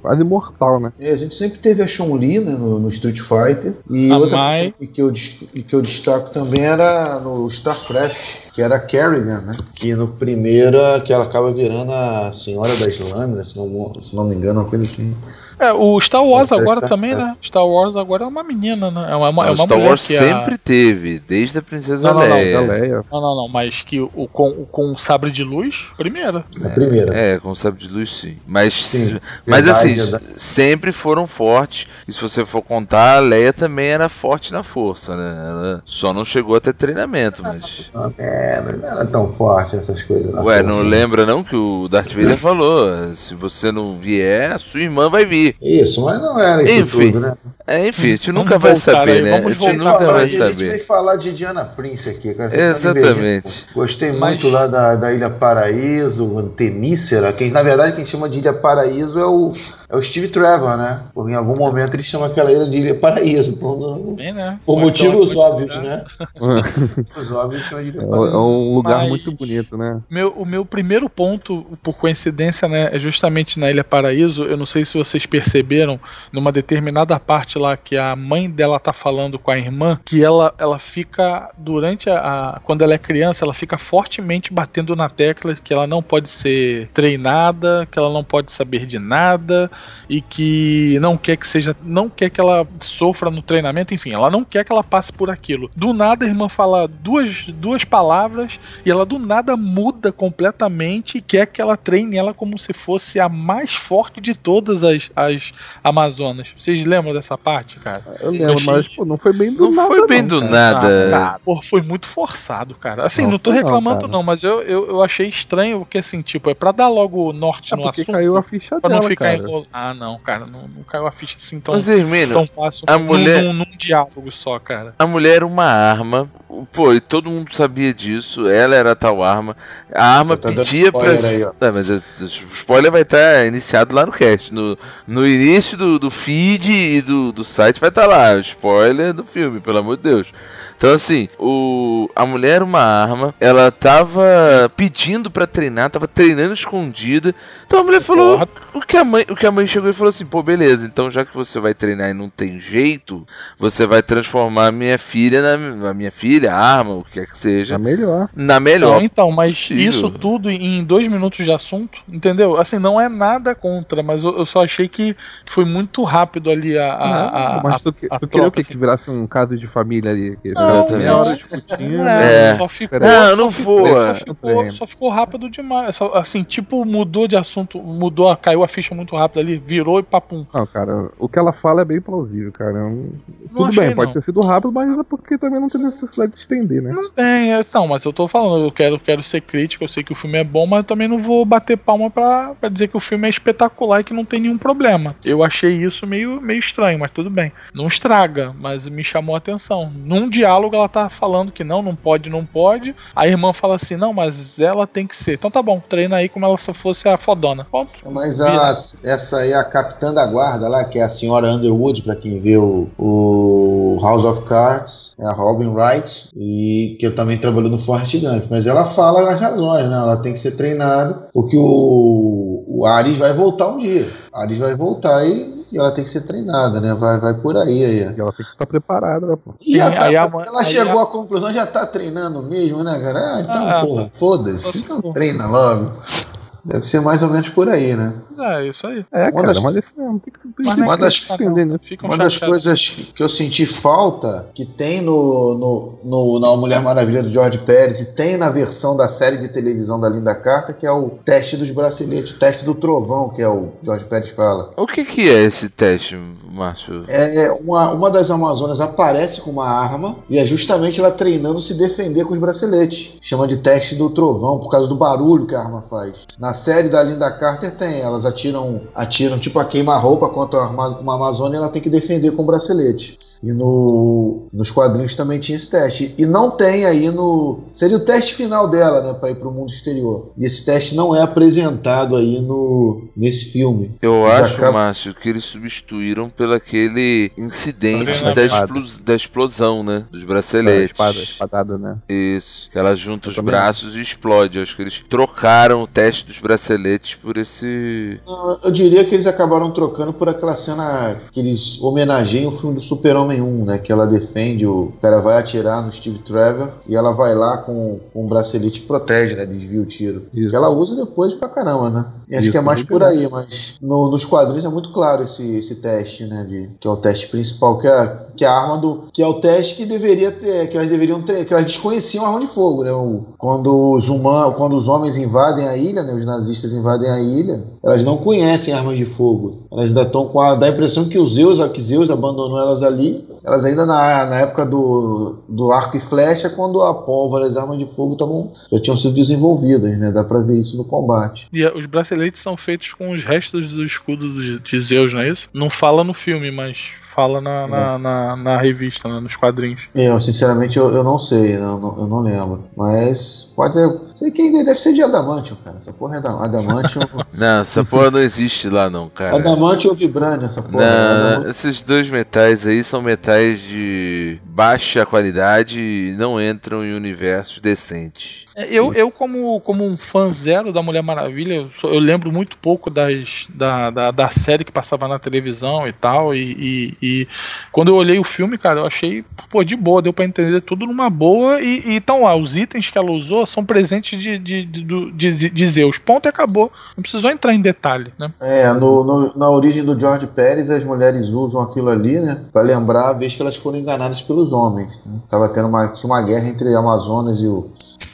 quase imortal, né? É, a gente sempre teve a Chun-Li né, no, no Street Fighter. E e outra Mai... que eu, que eu destaco também era no StarCraft que era Kerrigan, né? Que no primeiro que ela acaba virando a Senhora das Lâminas, se não, se não me engano, uma coisa assim. É, o Star Wars agora também, né? Star Wars agora é uma menina, né? É uma, é uma Star Wars sempre a... teve, desde a Princesa não, Leia. Não, Leia. Não, não, não, mas que o, com, com o sabre de luz, primeira. É, a primeira. É, com o sabre de luz sim. Mas, sim, mas assim, sempre foram fortes. E se você for contar, a Leia também era forte na força, né? Ela só não chegou a ter treinamento, mas. É, não era tão forte essas coisas. Ué, força. não lembra não que o Darth Vader falou? Se você não vier, a sua irmã vai vir. Isso, mas não era isso enfim, tudo, né? É, enfim, a gente nunca vai saber, aí, né? A gente nunca vai saber. A gente vai falar de Diana Prince aqui, cara. Exatamente. Tá Gostei mas... muito lá da, da Ilha Paraíso, Temícera. Quem, na verdade, quem chama de Ilha Paraíso é o, é o Steve Trevor, né? Porque em algum momento ele chama aquela ilha de Ilha Paraíso. Por, Bem, né? por motivos óbvios, né? Motivos óbvios eu diria É, pra é um lugar Mas- muito bonito, né? Meu, o meu primeiro ponto, por coincidência, né, é justamente na Ilha Paraíso. Eu não sei se vocês perceberam, numa determinada parte lá que a mãe dela tá falando com a irmã, que ela, ela fica, durante a, a- Quando ela é criança, ela fica fortemente batendo na tecla que ela não pode ser treinada, que ela não pode saber de nada e que não quer que seja. Não quer que ela sofra no treinamento, enfim, ela não quer que ela passe por aquilo. Do nada a irmã fala duas, duas palavras e ela do nada muda completamente e quer que ela treine ela como se fosse a mais forte de todas as, as Amazonas. Vocês lembram dessa parte, cara? Eu lembro, achei- mas pô, não foi bem do Não nada. foi bem não, do cara. nada. Ah, cara, porra, foi muito forçado, cara. Assim, Não não, tô foi não, reclamando cara. não, mas eu, eu, eu achei estranho, porque assim, tipo, é pra dar logo norte É no assunto. caiu a ficha Pra dela, não ficar cara. enrolado. Ah, não, cara, não, não caiu a ficha assim tão, Mas, Hermínio, tão fácil a num, mulher- num, num diálogo só, cara. A mulher era uma arma. Pô, e todo mundo sabia disso. Ela era a tal arma. A arma Tá pedia pra. aí. É, mas o spoiler vai estar iniciado lá no cast. No, no início do, do feed e do, do site vai estar lá. O spoiler do filme, pelo amor de Deus. Então, assim, o, a mulher era uma arma. Ela tava pedindo pra treinar, tava treinando escondida. Então a mulher falou. Porra. O que, a mãe, o que a mãe chegou e falou assim: pô, beleza, então já que você vai treinar e não tem jeito, você vai transformar a minha filha na a minha filha, a arma, o que quer que seja, É melhor. na melhor. Não, então, mas possível. isso tudo em dois minutos de assunto, entendeu? Assim, não é nada contra, mas eu, eu só achei que foi muito rápido ali a. a, a- Não, mas a- tu, que- a tu queria o troca, quê? assim. Que virasse um caso de família ali. Que Não, ficasse meia não. hora discutindo. Não É. é, só ficou. Não, não voa. Só ficou, só ficou rápido demais. Só, assim, tipo, mudou de assunto, mudou, caiu a ficha muito rápido ali, virou e papum. Não, cara, o que ela fala é bem plausível, cara. Eu não- Tudo achei, bem, pode não. ter sido rápido, mas é porque também não tem necessidade de estender, né? Não tem, é, não, mas eu tô falando, eu quero, quero ser crítico, eu sei que o filme é bom, mas eu também não vou bater palma pra, pra dizer que o filme é espetacular e que não tem nenhum problema. Eu achei isso meio, meio estranho, mas tudo bem. Não estraga, mas me chamou a atenção. Num diálogo ela tá falando que não, não pode, não pode. A irmã fala assim, não, mas ela tem que ser. Então tá bom, treina aí como ela se fosse a fodona. Ponto. Mas a, essa aí, a capitã da guarda lá, que é a senhora Underwood, pra quem vê o, o House of Cards, é a Robin Wright, e que também trabalhou no Forrest Gump. Mas ela fala as razões, né? Ela tem que ser treinada, porque o, o Ares vai voltar um dia. Ares vai voltar e, e ela tem que ser treinada, né? Vai, vai por aí. aí. E ela tem que estar preparada, né, pô? E Sim, tá- aí a mãe- ela aí chegou a- à conclusão, já tá treinando mesmo, né, cara? Ah, então, Ah, porra, foda-se, então treina logo. Deve ser mais ou menos por aí, né? É, isso aí. É, Uma cara, das- mas isso mesmo. Tem que, tem Mas que é Uma das- entender, né? Ficam Uma das coisas que eu senti falta, que tem no, no, no- na Mulher Maravilha do George Pérez e tem na versão da série de televisão da Linda Carter, que é o teste dos braceletes, o teste do trovão, que é o George Pérez fala. O que, que é esse teste, Márcio? É uma, uma das Amazonas aparece com uma arma e é justamente ela treinando se defender com os braceletes. Chama de teste do trovão, por causa do barulho que a arma faz. Na série da Linda Carter tem, elas atiram, atiram tipo a queima-roupa contra uma, Amazônia ela tem que defender com bracelete. E no, nos quadrinhos também tinha esse teste. E não tem aí no. Seria o teste final dela, né? Pra ir pro mundo exterior. E esse teste não é apresentado aí no, nesse filme. Eu Já acho, acaba- Márcio, que eles substituíram pelo aquele incidente Treinamento. da, explos- da explosão, né? Dos É, braceletes. espada, espadada, né? Isso. Que ela junta Eu os também braços e explode. Eu acho que eles trocaram o teste dos braceletes por esse. Eu- Eu diria que eles acabaram trocando por aquela cena que eles homenageiam o filme do Super-Homem 1, né? Que ela defende, o cara vai atirar no Steve Trevor e ela vai lá com, com o bracelete e protege, né? Desvia o tiro. Isso. Que ela usa depois pra caramba, né? E acho Isso, que é mais por aí, mas no- nos quadrinhos é muito claro esse, esse teste, né? De, que é o teste principal, que é, que a arma do. Que é o teste que deveria ter, que elas deveriam ter, que elas desconheciam a arma de fogo, né? O- quando os humanos, quando os homens invadem a ilha, né? Os nazistas invadem a ilha, elas não conhecem armas de fogo. Elas ainda estão com a. dá a impressão que o Zeus, que Zeus abandonou elas ali. Elas ainda na, na época do, do arco e flecha, quando a pólvora as armas de fogo tavam, já tinham sido desenvolvidas, né? Dá pra ver isso no combate. E eh, os braceletes são feitos com os restos do escudo de Zeus, não é isso? Não fala no filme, mas fala na, na, na, na revista, né, nos quadrinhos. Eu, sinceramente, eu, eu não sei, não, não- eu não lembro. Mas pode ser. Sei que ainda deve ser de Adamantium, cara. Essa porra é da Adamantium. Não, essa porra não existe lá não, cara. Adamante ou vibrânio, essa porra. Não, esses dois metais aí são metais de baixa qualidade e não entram em universos decentes. É, Eu, eu como, como um fã zero da Mulher Maravilha, eu, sou- eu lembro muito pouco das, da, da, da série que passava na televisão e tal. E, e- e quando eu olhei o filme, cara, eu achei, pô, de boa, deu pra entender tudo numa boa. E, e então lá, os itens que ela usou são presentes de, de, de, de, de Zeus. Ponto e acabou. Não precisou entrar em detalhe, né? É, no, no- na origem do George Pérez, as mulheres usam aquilo ali, né? Pra lembrar a vez que elas foram enganadas pelos homens. Né? Tava tendo uma, uma guerra entre Amazonas e, o-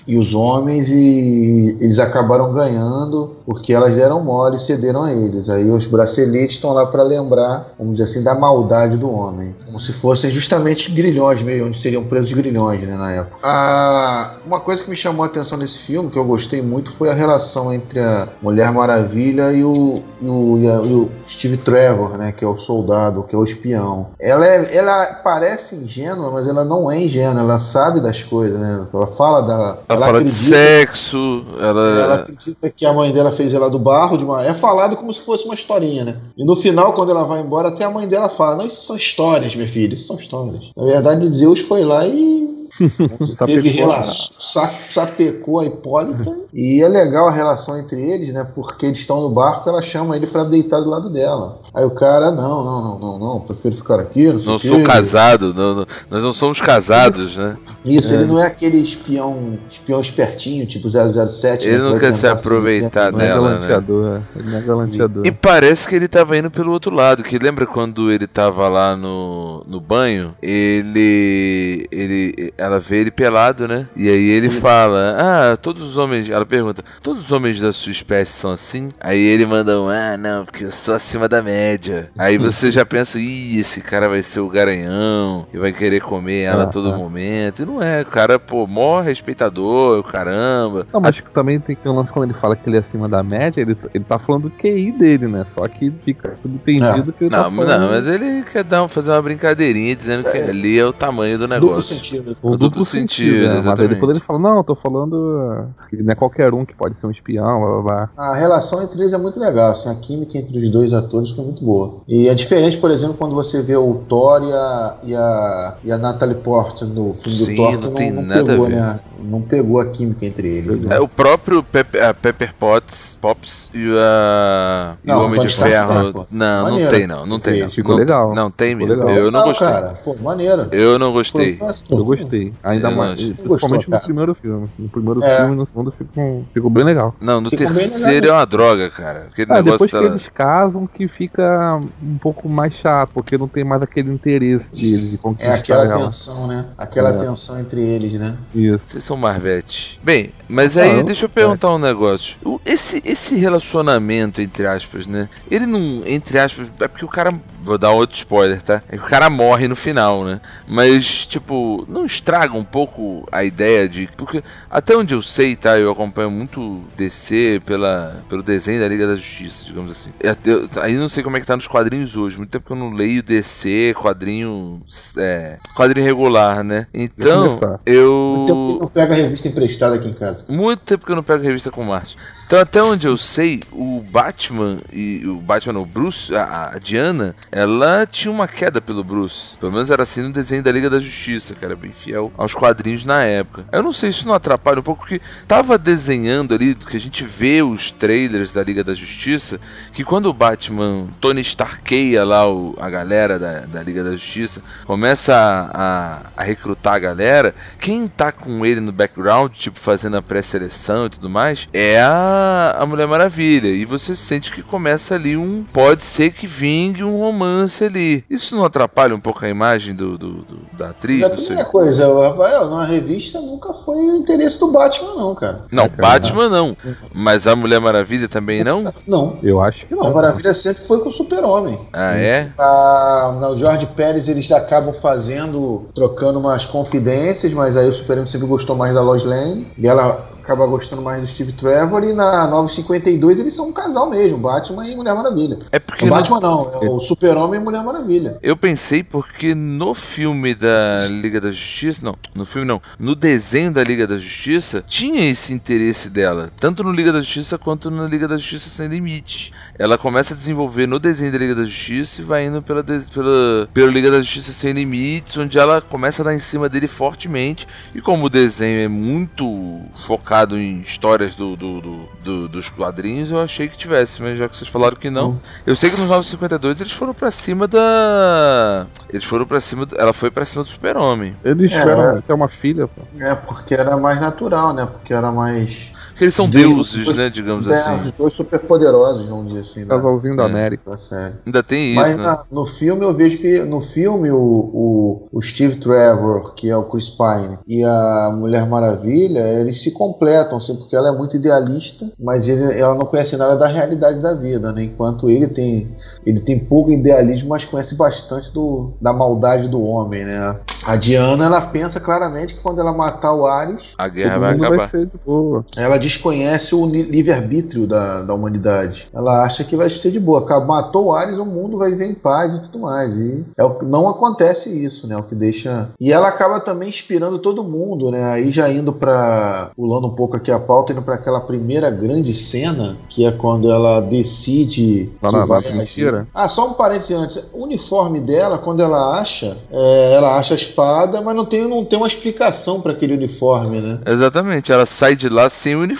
e os homens e eles acabaram ganhando porque elas deram mole e cederam a eles. Aí os braceletes estão lá pra lembrar, vamos dizer assim, da maldade do homem. Como se fossem justamente grilhões, meio onde seriam presos grilhões, né, na época. Ah, uma coisa que me chamou a atenção nesse filme, que eu gostei muito, foi a relação entre a Mulher Maravilha e o, e o, e a- e o Steve Trevor, né, que é o soldado, que é o espião. Ela, é, ela parece ingênua, mas ela não é ingênua, ela sabe das coisas, né? Ela fala da. Ela, fala de sexo, ela. Ela acredita que a mãe dela fez ela do barro de uma. É falado como se fosse uma historinha, né? E no final, quando ela vai embora, até a mãe dela fala: Não, isso são histórias, minha filha, isso são histórias. Na verdade, Zeus foi lá e. teve Sapecou relação, sa- sapecou a Hipólita e é legal a relação entre eles, né? Porque eles estão no barco, ela chama ele pra deitar do lado dela. Aí o cara, não, não, não, não, não, prefiro ficar aqui, não Não sou casado, não- não- nós não somos casados, né? Isso, ele não é aquele espião, espião espertinho, tipo 007. Ele né, não que quer se aproveitar Não é dela, né? galanteador, ele não é galanteador. E parece que ele tava indo pelo outro lado, que lembra quando ele tava lá no, no banho, ele ele ela vê ele pelado, né? E aí ele fala: "Ah, todos os homens", ela pergunta: "Todos os homens da sua espécie são assim?" Aí ele manda um: "Ah, não, porque eu sou acima da média". Aí você já pensa: "Ih, esse cara vai ser o garanhão e vai querer comer ela a Ah, todo ah. momento". E não é, o cara, pô, mó respeitador, caramba. Não, mas que também tem que um lance quando ele fala que ele é acima da média, ele, ele tá falando do QI dele, né? Só que fica tudo entendido que ele Não, tá falando. não, mas ele quer dar, fazer uma brincadeirinha dizendo que ali é o tamanho do Duplo negócio. sentido. O duplo, duplo sentido, sentido, né? Mas aí exatamente. depois ele fala, não, eu tô falando que não é qualquer um que pode ser um espião, blá blá blá. A relação entre eles é muito legal, assim, a química entre os dois atores foi muito boa. E é diferente, por exemplo, quando você vê o Thor e a, e a, e a Natalie Portman no filme Sim, do Thor, não que tem não, nada pegou, a ver. né? Não pegou a química entre eles. né? É o próprio Pepper, a Pepper Potts, Pops e, a, e Não, o Homem de Ferro. não, pô. Não, não Maneiro. tem não, não tem não. Ficou não, legal. Não tem mesmo. legal. Eu não gostei. cara, pô, maneiro. Eu não gostei. Eu gostei. Ainda Eu não mais, principalmente Gostou, no cara? primeiro filme. No primeiro É. filme e no segundo ficou, ficou bem legal. Não, no Ficou terceiro é uma droga, cara. Aquele Ah, negócio depois que dela- eles casam que fica um pouco mais chato, porque não tem mais aquele interesse deles de É conquistar aquela ela. tensão, né? Aquela É. tensão entre eles, né? Isso. Vocês são Marvete. Bem, mas aí Não, deixa eu perguntar um negócio. Esse, esse relacionamento, entre aspas, né? Ele não, entre aspas, é porque o cara. Vou dar outro spoiler, tá? É que o cara morre no final, né? Mas, tipo, não estraga um pouco a ideia de. Porque, até onde eu sei, tá? Eu acompanho muito DC pela, pelo desenho da Liga da Justiça, digamos assim. Eu- aí não sei como é que tá nos quadrinhos hoje. Muito tempo que eu não leio DC, quadrinho. É, quadrinho regular, né? Então, eu. Então ele não pega a revista emprestada aqui em casa. Muito tempo que eu não pego revista com o Márcio. Então, até onde eu sei, o Batman e o Batman, o Bruce, a, a Diana, ela tinha uma queda pelo Bruce. Pelo menos era assim no desenho da Liga da Justiça, que era bem fiel aos quadrinhos na época. Eu não sei se não atrapalha um pouco, porque tava desenhando ali, que a gente vê os trailers da Liga da Justiça, que quando o Batman Tony Starkeia lá o, a galera da, da Liga da Justiça, começa a, a, a recrutar a galera, quem tá com ele no background, tipo fazendo a pré-seleção e tudo mais, é a, a Mulher Maravilha. E você sente que começa ali um. Pode ser que vingue um romance ali. Isso não atrapalha um pouco a imagem do, do- do- da atriz? E a Não sei. primeira coisa, o Rafael, na revista nunca foi o interesse do Batman, não, cara. Não, cara. Batman não. Mas a Mulher Maravilha também não? Não. Eu acho que não. A Maravilha sempre foi com o Super-Homem. Ah, é? Ah, no George Pérez eles acabam fazendo, trocando umas confidências, mas aí o Super-Homem sempre gostou mais da Lois Lane. E ela acaba gostando mais do Steve Trevor e na 952 eles são um casal mesmo, Batman e Mulher Maravilha. É porque O Batman não, é o Super-Homem e Mulher Maravilha. Eu pensei porque no filme da Liga da Justiça, não, no filme não, no desenho da Liga da Justiça, tinha esse interesse dela, tanto no Liga da Justiça quanto na Liga da Justiça Sem Limites. Ela começa a desenvolver no desenho da Liga da Justiça e vai indo pela, pela, pela Liga da Justiça Sem Limites, onde ela começa a dar em cima dele fortemente. E como o desenho é muito focado em histórias do, do- do- do- dos quadrinhos, eu achei que tivesse, mas já que vocês falaram que não. Eu sei que nos 952 eles foram pra cima da. Eles foram pra cima. do- Ela foi pra cima do Super-Homem. Eles É, tiveram até uma filha, pô. É, porque era mais natural, né? Porque era mais. Porque eles são Deus, deuses, dois- né? Digamos É, assim. os dois super poderosos, vamos dizer assim. né? Casalzinho da É. América. Da série. Ainda tem isso, Mas né? na- no filme eu vejo que no filme o, o, o Steve Trevor, que é o Chris Pine, e a Mulher Maravilha, eles se completam, assim, porque ela é muito idealista, mas ele, ela não conhece nada da realidade da vida, né? Enquanto ele tem ele tem pouco idealismo, mas conhece bastante do, da maldade do homem, né? A Diana, ela pensa claramente que quando ela matar o Ares, A guerra vai acabar. vai ser de boa. ela desconhece o livre-arbítrio da, da humanidade. Ela acha que vai ser de boa. Matou o Ares, o mundo vai viver em paz e tudo mais. E é o não acontece isso, né? O que deixa. E ela acaba também inspirando todo mundo, né? Aí já indo pra. pulando um pouco aqui a pauta, indo pra aquela primeira grande cena, que é quando ela decide. Lá na vai mentira? Ah, só um parênteses antes. O uniforme dela, quando ela acha, é, ela acha a espada, mas não tem, não tem uma explicação pra aquele uniforme, né? Exatamente, ela sai de lá sem uniforme.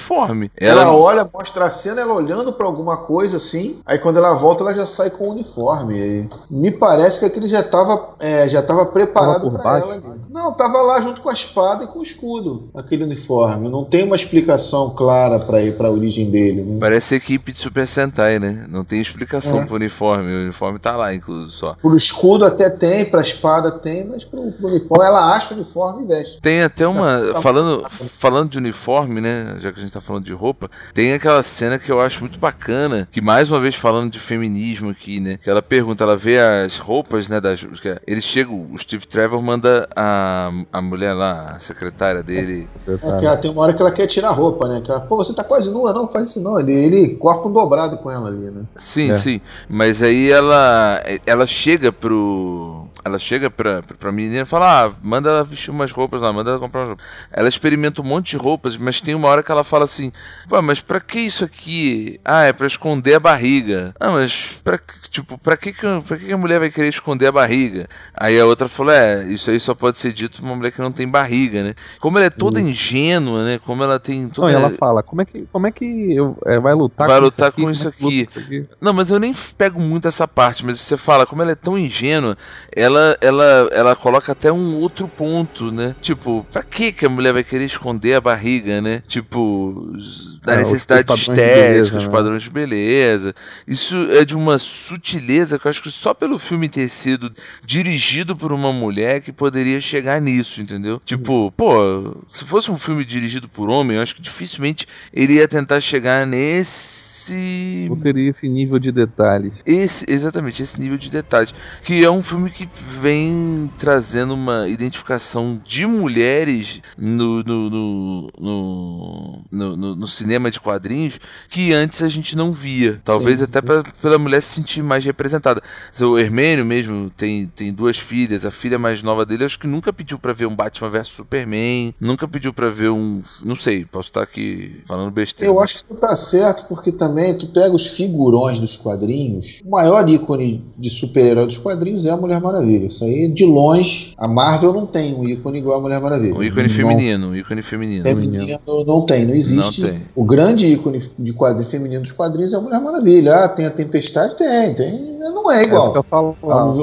Ela, Ela, olha, mostra a cena, ela olhando pra alguma coisa assim. Aí quando ela volta, ela já sai com o uniforme. E me parece que aquele já tava, é, já tava preparado baixo? ela. ali. Não, tava lá junto com a espada e com o escudo, aquele uniforme. Não tem uma explicação clara pra ir para a origem dele, né? Parece equipe de Super Sentai, né? Não tem explicação É. pro uniforme. O uniforme tá lá, incluso só. Pro escudo até tem, pra espada tem, mas pro, pro uniforme ela acha o uniforme e veste. Tem até uma. Tá- Falando, falando de uniforme, né? Já que a gente tá falando de roupa, tem aquela cena que eu acho muito bacana. Que mais uma vez falando de feminismo aqui, né? Que ela pergunta, ela vê as roupas, né? Das, que ele chega, o Steve Trevor manda a, a mulher lá, a secretária dele. É que ela tem uma hora que ela quer tirar a roupa, né? Que ela, Pô, você tá quase nua, não, faz isso não. Ele, ele corta um dobrado com ela ali, né? Sim, É. sim. Mas aí ela ela chega pro. Ela chega pra, pra menina e fala: Ah, manda ela vestir umas roupas lá, manda ela comprar umas roupas. Ela experimenta um monte de roupas, mas tem uma hora que ela fala assim: Pô, mas pra que isso aqui? Ah, é pra esconder a barriga. Ah, mas pra, que- tipo, pra que, que, pra que que a mulher vai querer esconder a barriga? Aí a outra falou: É, isso aí só pode ser dito pra uma mulher que não tem barriga, né? Como ela é toda ingênua, né? Como ela tem toda. Não, ela fala, como é que, como é que eu, é, vai lutar Vai com lutar isso aqui? com isso é com isso aqui? Não, mas eu nem pego muito essa parte, mas você fala, como ela é tão ingênua, ela ela ela coloca até um outro ponto, né? Tipo, pra que que a mulher vai querer esconder a barriga, né? Tipo, a É, necessidade estética, os né? padrões de beleza. Isso é de uma sutileza que eu acho que só pelo filme ter sido dirigido por uma mulher que poderia chegar nisso, entendeu? Tipo, pô, se fosse um filme dirigido por homem, eu acho que dificilmente ele ia tentar chegar nesse Não teria esse nível de detalhes. esse, exatamente, esse nível de detalhes. Que é um filme que vem trazendo uma identificação de mulheres no, no, no, no, no- no- no cinema de quadrinhos que antes a gente não via. Talvez Sim. até pra, pela mulher se sentir mais representada. O Hermênio mesmo tem, tem duas filhas. A filha mais nova dele acho que nunca pediu pra ver um Batman vs Superman. Nunca pediu pra ver um. Não sei, posso estar aqui falando besteira. Eu acho que tu tá certo, porque também tu pega os figurões dos quadrinhos. O maior ícone de super-herói dos quadrinhos é a Mulher Maravilha. Isso aí, de longe, a Marvel não tem um ícone igual a Mulher Maravilha. Um ícone Não- feminino, um ícone feminino. Feminino não tem, não existe. Não tem. O grande ícone de quadrinho feminino dos quadrinhos é a Mulher Maravilha. Ah, tem a Tempestade? Tem, tem. Não é É igual. eu falo.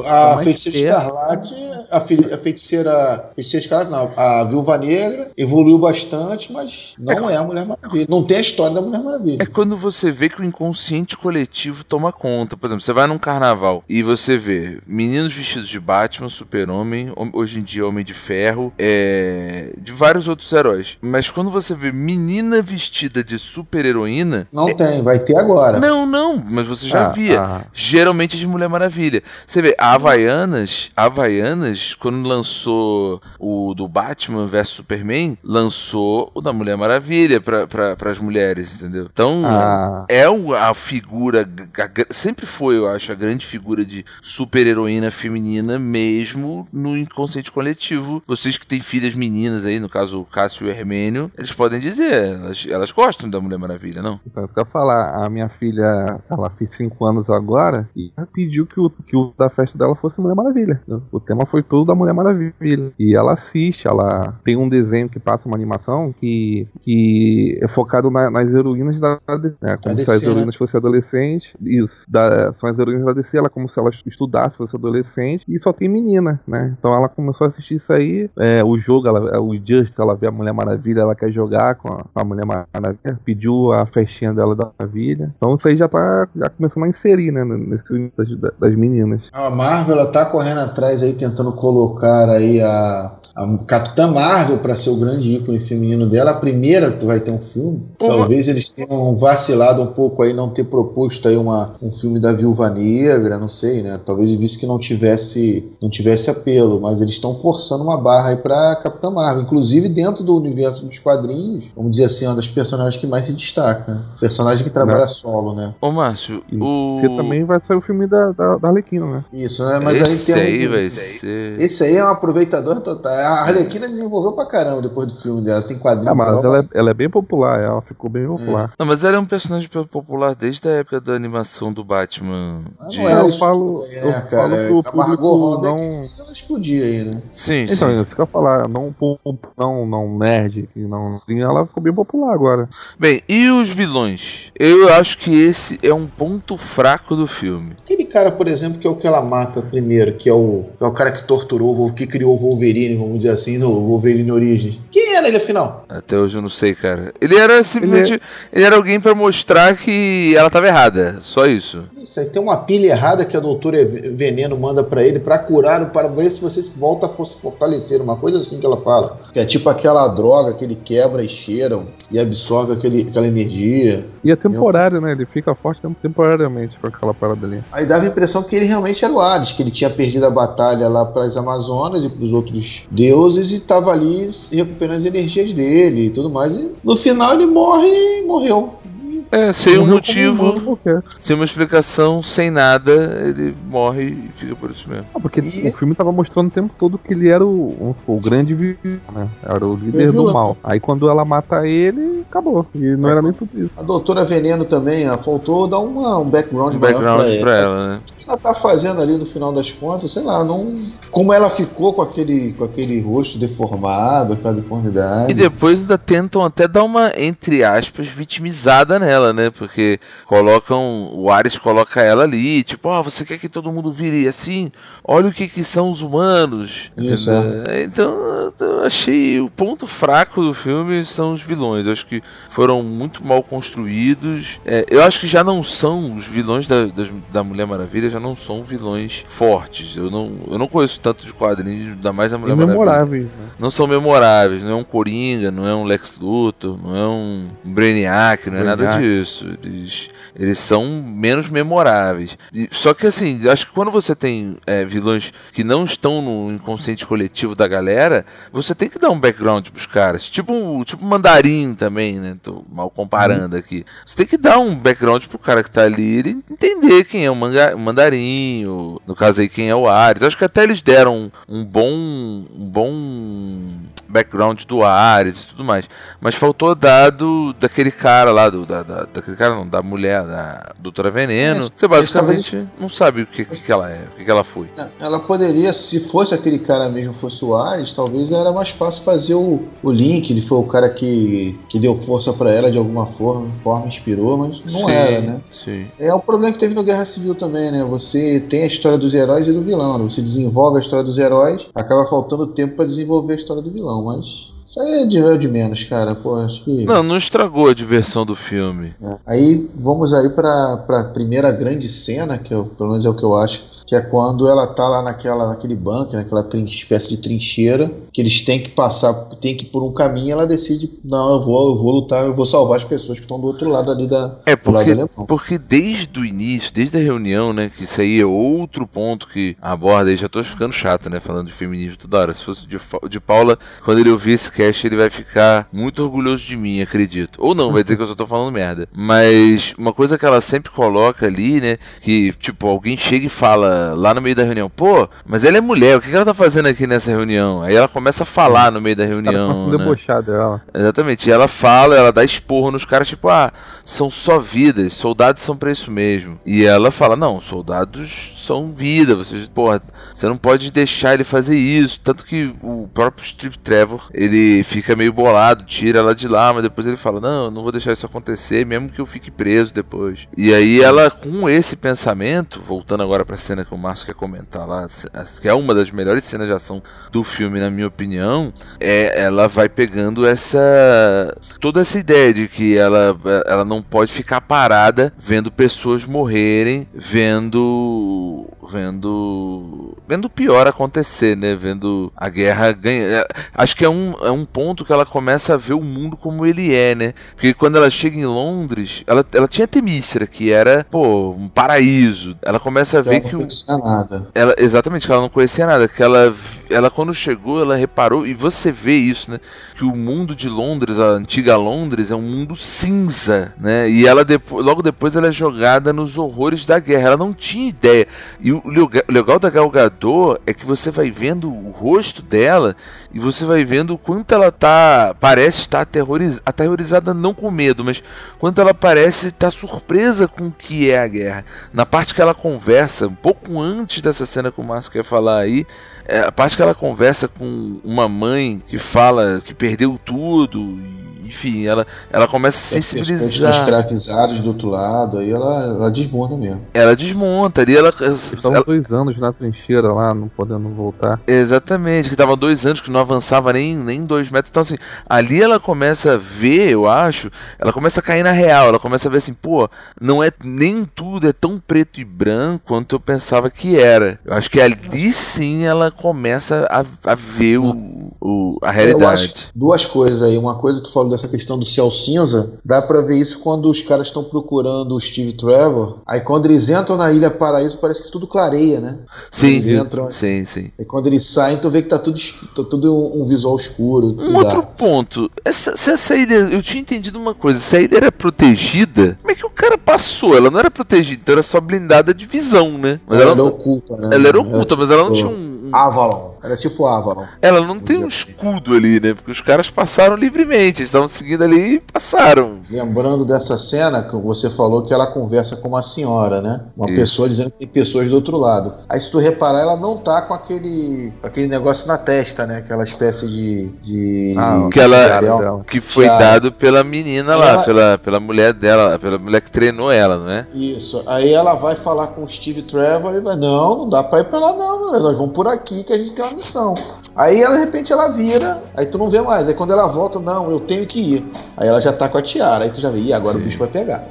A, a É feiticeira escarlate, a, a feiticeira, feiticeira escarlate, não, a viúva negra evoluiu bastante, mas não é, a Mulher Maravilha. Não tem a história da Mulher Maravilha. É quando você vê que o inconsciente coletivo toma conta. Por exemplo, você vai num carnaval e você vê meninos vestidos de Batman, Super-Homem, hom- hoje em dia Homem de Ferro, é, de vários outros heróis. Mas quando você vê menina vestida de super-heroína. Não tem, vai ter agora. Não, não, mas você já Ah, via. ah. Geralmente de Mulher Maravilha. Você vê, a Havaianas, a Havaianas quando lançou o do Batman vs Superman, lançou o da Mulher Maravilha para as mulheres, entendeu? Então, Ah. é a figura, a sempre foi, eu acho, a grande figura de super-heroína feminina, mesmo no inconsciente coletivo. Vocês que têm filhas meninas aí, no caso o Cássio e o Hermênio, eles podem dizer, elas, elas gostam da Mulher Maravilha, não? Então, eu falar, a minha filha, ela fez 5 anos agora e ela pediu que o, que o da festa dela fosse Mulher Maravilha. O tema foi todo da Mulher Maravilha. E ela assiste, ela tem um desenho que passa uma animação que, que é focado na- nas heroínas da DC, né? Como Da se as DC, né? heroínas fossem adolescentes. Isso, da- são as heroínas da DC, ela como se ela estudasse, fosse adolescente, e só tem menina, né? Então ela começou a assistir isso aí. É, o jogo, ela, o Just, ela vê a Mulher Maravilha, ela quer jogar com a, a Mulher Maravilha, pediu a festinha dela da Maravilha. Então isso aí já tá já começando a inserir, né? Nesse das, das meninas. A Marvel ela tá correndo atrás aí tentando colocar aí a, a Capitã Marvel para ser o grande ícone feminino dela. A primeira vai ter um filme. Uma- Talvez eles tenham vacilado um pouco aí não ter proposto aí uma, um filme da Viúva Negra, não sei, né? Talvez ele visse que não tivesse não tivesse apelo, mas eles estão forçando uma barra aí para Capitã Marvel, inclusive dentro do universo dos quadrinhos. Vamos dizer assim, uma das personagens que mais se destaca, né? personagem que trabalha solo, né? Ô Márcio, o... Você também vai sair o filme da, da, da Arlequina, né? Isso, né? Mas Esse aí tem aí um- vai ser... Esse aí é um aproveitador total. A Arlequina desenvolveu pra caramba depois do filme dela. Tem quadrinho. Ah, mas ela é, ela é bem popular, ela ficou bem popular. Não, mas ela é um personagem popular desde a época da animação do Batman. Ah, de- não é eu falo- aí, eu falo cara? pro A Margot público não- é que ela explodir aí, né? Sim, Então, sim. isso que eu falar, não, não, não nerd, que não, ela ficou bem popular agora. Bem, e os vilões? Eu acho que esse é um ponto fraco do filme. Aquele cara, por exemplo, que é o que ela mata primeiro, que é o, que é o cara que torturou, o que criou o Wolverine, vamos dizer assim, no Wolverine Origem. Quem era ele afinal? Até hoje eu não sei, cara. Ele era simplesmente. Ele, era alguém pra mostrar que ela tava errada. Só isso. Isso aí tem uma pilha errada que a doutora Veneno manda pra ele pra curar, para ver se você volta a se fortalecer. Uma coisa assim que ela fala. Que é tipo aquela droga que ele quebra e cheira e absorve aquele, aquela energia. E é temporário, né? Ele fica forte tem- temporariamente com aquela parada ali. Aí dava a impressão que ele realmente era o Hades, que ele tinha perdido a batalha lá para as Amazonas e para os outros deuses e estava ali recuperando as energias dele e tudo mais. E no final ele morre e morreu. É, sem um motivo, sem uma explicação, sem nada, ele morre e fica por isso mesmo. Ah, porque E- o filme tava mostrando o tempo todo que ele era o, supor, o grande vilão, né? Era o líder do mal. Aí quando ela mata ele, acabou. E não É. era nem tudo isso. A doutora Veneno também, ó, faltou dar uma, um background, Um maior background pra pra ela. ela, né? O que ela tá fazendo ali no final das contas, sei lá, não. Como ela ficou com aquele, com aquele rosto deformado, aquela deformidade. E depois ainda tentam até dar uma, entre aspas, vitimizada nela, né? Porque colocam. O Ares coloca ela ali, tipo, ó, você quer que todo mundo vire assim? Olha o que, que são os humanos. Isso, entendeu? Então, eu achei o ponto fraco do filme são os vilões. Eu acho que foram muito mal construídos. É, eu acho que já não são os vilões da, das- da Mulher Maravilha, já não são vilões fortes. Eu não, eu não conheço tanto de quadrinhos, ainda mais da Mulher Maravilha né? não são memoráveis, não é um Coringa, não é um Lex Luthor, não é um Brainiac, não é nada Brainiac. Disso. Eles, eles são menos memoráveis. E- só que assim, acho que quando você tem é, vilões que não estão no inconsciente coletivo da galera, você tem que dar um background pros caras. Tipo um tipo um mandarim também, né? Tô mal comparando aqui. Você tem que dar um background pro cara que tá ali, ele entender quem é o manga- o mandarim, ou, no caso aí quem é o Ares. Acho que até eles deram um bom um bom background do Ares e tudo mais. Mas faltou dado daquele cara lá, do, da, da- daquele cara não, da mulher, da Doutora Veneno. É, Você basicamente não sabe o que, que, que ela é, o que, que ela foi. Ela poderia, se fosse aquele cara mesmo, fosse o Ares, talvez era mais fácil fazer o, o link. Ele foi o cara que, que deu força pra ela de alguma forma, forma inspirou, mas não Sim, era, né? Sim. É o problema que teve no Guerra Civil também, né? Você tem a história dos heróis e do vilão, né? Você desenvolve a história dos heróis, acaba faltando tempo pra desenvolver a história do vilão, mas isso aí é de, é de menos, cara. Pô, acho que. Não, não estragou a diversão do filme. É. Aí vamos aí pra, pra primeira grande cena, que eu, pelo menos é o que eu acho que é quando ela tá lá naquela, naquele bunker, naquela espécie de trincheira, que eles têm que passar, tem que ir por um caminho, ela decide, não, eu vou, eu vou lutar, eu vou salvar as pessoas que estão do outro lado ali da, É, porque, porque desde o início, desde a reunião, né, que isso aí é outro ponto que aborda, e já tô ficando chato, né, falando de feminismo toda hora. Se fosse de, de Paula, quando ele ouvir esse cast, ele vai ficar muito orgulhoso de mim, acredito. Ou não, vai dizer que eu só tô falando merda. Mas uma coisa que ela sempre coloca ali, né, que, tipo, alguém chega e fala lá no meio da reunião, pô, mas ela é mulher, o que ela tá fazendo aqui nessa reunião? Aí ela começa a falar no meio da reunião, começa a né? debochar dela. Exatamente. E ela fala, ela dá esporro nos caras, tipo, ah, são só vidas, soldados são pra isso mesmo. E ela fala, não, soldados são vida, você, porra, você não pode deixar ele fazer isso. Tanto que o próprio Steve Trevor, ele fica meio bolado, tira ela de lá, mas depois ele fala, não, eu não vou deixar isso acontecer, mesmo que eu fique preso depois. E aí ela, com esse pensamento, voltando agora pra cena que o Márcio quer comentar lá, que é uma das melhores cenas de ação do filme, na minha opinião, é, ela vai pegando essa toda essa ideia de que ela, ela não pode ficar parada vendo pessoas morrerem, vendo vendo vendo o pior acontecer, né? Vendo a guerra ganhar. É, Acho que é um, é um ponto que ela começa a ver o mundo como ele é, né? Porque quando ela chega em Londres, ela, ela tinha Temícera, que era, pô, um paraíso. Ela começa a ver Ela que não o, conhecia nada. ela, exatamente, que ela não conhecia nada. Que ela, ela, quando chegou, ela reparou, e você vê isso, né? Que o mundo de Londres, a antiga Londres, é um mundo cinza, né? E ela, depo logo depois, ela é jogada nos horrores da guerra. Ela não tinha ideia. E o lega- o legal da Gal Gadot é que você vai vendo o rosto dela e você vai vendo o quanto ela tá. Parece estar aterroriz, aterrorizada, não com medo, mas quanto ela parece estar surpresa com o que é a guerra. Na parte que ela conversa, um pouco antes dessa cena que o Márcio quer falar aí, é a parte que ela conversa com uma mãe que fala que perdeu tudo, e, enfim, ela, ela começa a pessoas sensibilizar. escravizadas do outro lado, aí ela, ela desmonta mesmo. Ela desmonta ali, ela, Estão ela- dois anos na trincheira lá, não podendo voltar. Exatamente, que tava dois anos que não avançava nem, nem dois metros. Então, assim, ali ela começa a ver, eu acho, ela começa a cair na real. Ela começa a ver assim, pô, não é nem tudo é tão preto e branco quanto eu pensava que era. Eu acho que ali sim ela começa a, a ver o, o- a Eu realidade. acho duas coisas aí. Uma coisa, tu falou dessa questão do céu cinza. Dá pra ver isso quando os caras estão procurando o Steve Trevor. Aí quando eles entram na Ilha Paraíso, parece que tudo clareia, né? Sim, Eles entram. sim, sim. E quando eles saem, tu vê que tá tudo, tá tudo um visual escuro. Um outro dark. ponto, essa, se essa ilha, eu tinha entendido uma coisa, se a ilha era protegida, como é que o cara passou? Ela não era protegida, então era só blindada de visão, né? Mas Ela ela, era oculta, né? ela era oculta, mas ela não tinha um- Avalon. Era tipo Avalon. Ela não tem um escudo ali, né? Porque os caras passaram livremente, eles estavam seguindo ali e passaram. Lembrando dessa cena que você falou que ela conversa com uma senhora, né? Uma Isso. pessoa dizendo que tem pessoas do outro lado. Aí se tu reparar, ela não tá com aquele, aquele negócio na testa, né? Aquela espécie de. de Ah, Que ela-. Que foi Tiara. dado pela menina lá, Ela- pela, pela mulher dela, pela mulher que treinou ela, não é? Isso. Aí ela vai falar com o Steve Trevor e vai, não, não dá pra ir pra lá não, nós vamos por aqui que a gente tem uma Aí ela, de repente ela vira, aí tu não vê mais. Aí quando ela volta, não, eu tenho que ir. Aí ela já tá com a tiara, aí tu já vê, ih, agora Sim. o bicho vai pegar.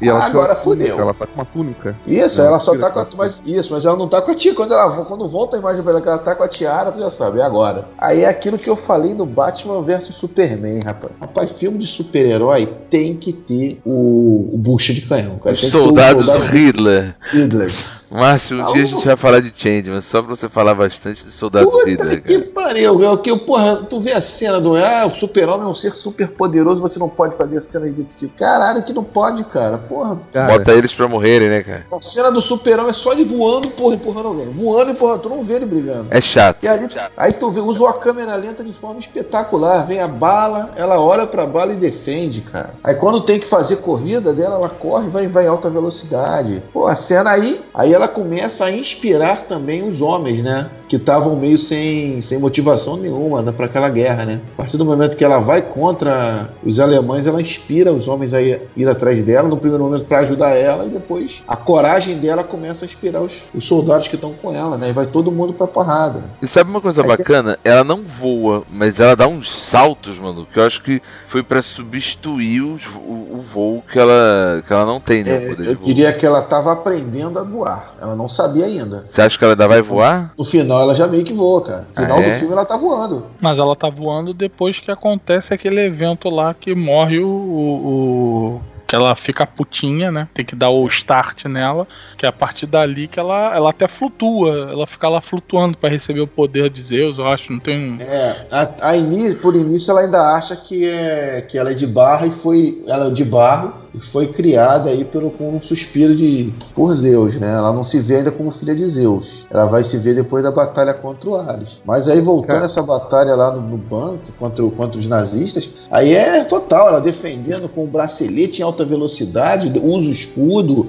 E ela agora fudeu. Ela tá com uma túnica. Isso, Ela ela só tá com a, mas, Isso, mas ela não tá com a tiara. Quando, ela, quando volta a imagem pra ela que ela tá com a tiara, tu já sabe, é agora. Aí é aquilo que eu falei no Batman vs Superman, rapaz. Rapaz, filme de super-herói tem que ter o, o bucha de canhão, cara. Os Tem que ter o soldados soldado Hitler. Hitlers. Márcio, um dia a gente vai falar de Change, mas só pra você falar bastante de soldados Puta Hitler, que cara. pariu, é que, porra, tu vê a cena do ah, o super-homem é um ser super poderoso, você não pode fazer cenas desse tipo. Caralho, que não pode, cara. Porra, Cara, Bota eles pra morrerem, né, cara? a cena do super-homem é só ele voando, porra, empurrando alguém. Voando, empurrando, tu não vê ele brigando. É chato. E aí, aí tu vê, usou a câmera lenta de forma espetacular. Vem a bala, ela olha pra bala e defende, cara. Aí quando tem que fazer corrida dela, ela corre e vai, vai em alta velocidade. Pô, a cena aí, aí ela começa a inspirar também os homens, né? Que estavam meio sem, sem motivação nenhuma né, para aquela guerra, né? A partir do momento que ela vai contra os alemães, ela inspira os homens a ir, ir atrás dela. No, prim- primeiro momento para ajudar ela e depois a coragem dela começa a inspirar os, os soldados que estão com ela, né? E vai todo mundo pra porrada. Né? E sabe uma coisa Aí- bacana? Ela não voa, mas ela dá uns saltos, mano, que eu acho que foi pra substituir os- o, o voo que ela, que ela não tem, né? o É, eu diria que ela tava aprendendo a voar. Ela não sabia ainda. Você acha que ela ainda vai voar? No final ela já meio que voa, cara. No final Ah, é? do filme ela tá voando. Mas ela tá voando depois que acontece aquele evento lá que morre o. o- o- que ela fica putinha, né? Tem que dar o start nela, que é a partir dali que ela, ela até flutua, ela fica lá flutuando pra receber o poder de Zeus, eu acho, não tem. É, a, a ini- por início ela ainda acha que, é, que ela é de barro e foi. Ela é de barro e foi criada aí pelo, com um suspiro de por Zeus, né? Ela não se vê ainda como filha de Zeus. Ela vai se ver depois da batalha contra o Ares. Mas aí voltando Cara. essa batalha lá no, no banco contra, contra os nazistas, aí é total, ela defendendo com o bracelete em alta velocidade, usa o escudo.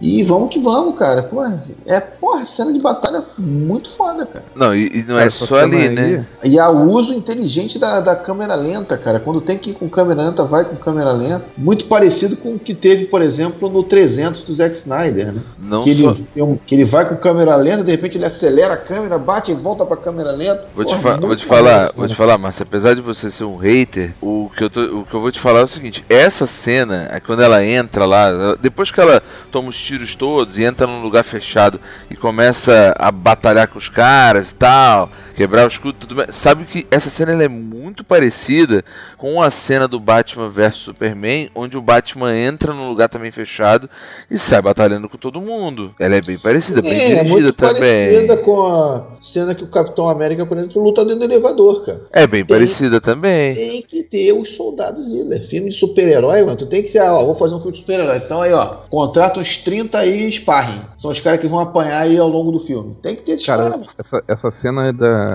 E vamos que vamos, cara. Pô, é porra, cena de batalha muito foda, cara. Não, e, e não Cara, é só ali, aí- né? E a uso inteligente da, da câmera lenta, cara. Quando tem que ir com câmera lenta, vai com câmera lenta. Muito parecido com o que teve, por exemplo, no 300 do Zack Snyder, né? Não Que só. ele, tem um- que ele vai com câmera lenta, de repente ele acelera a câmera, bate e volta pra câmera lenta. Vou te, Porra, fa- muito vou te falar, isso, vou né? te falar, Márcio, apesar de você ser um hater, o que, eu tô- o que eu vou te falar é o seguinte, essa cena, é quando ela entra lá, depois que ela toma os tiros todos e entra num lugar fechado e começa a batalhar com os caras e tal, quebrar o escudo, tudo bem. Sabe que essa cena ela é muito parecida com a cena do Batman vs Superman, onde o Batman entra num lugar também fechado e sai batalhando com todo mundo. Ela é bem parecida, bem É, é dirigida muito também. parecida com a cena que o Capitão América, por exemplo, luta dentro do elevador, cara. É bem Tem- parecida também. Tem que ter os soldados Hitler. Filme de super-herói, mano. Tu tem que ter, ó, vou fazer um filme de super-herói. Então aí, ó, contrata uns 30 aí sparring. São os caras que vão apanhar aí ao longo do filme. Tem que ter esses caras, Cara, mano. essa, essa cena é da.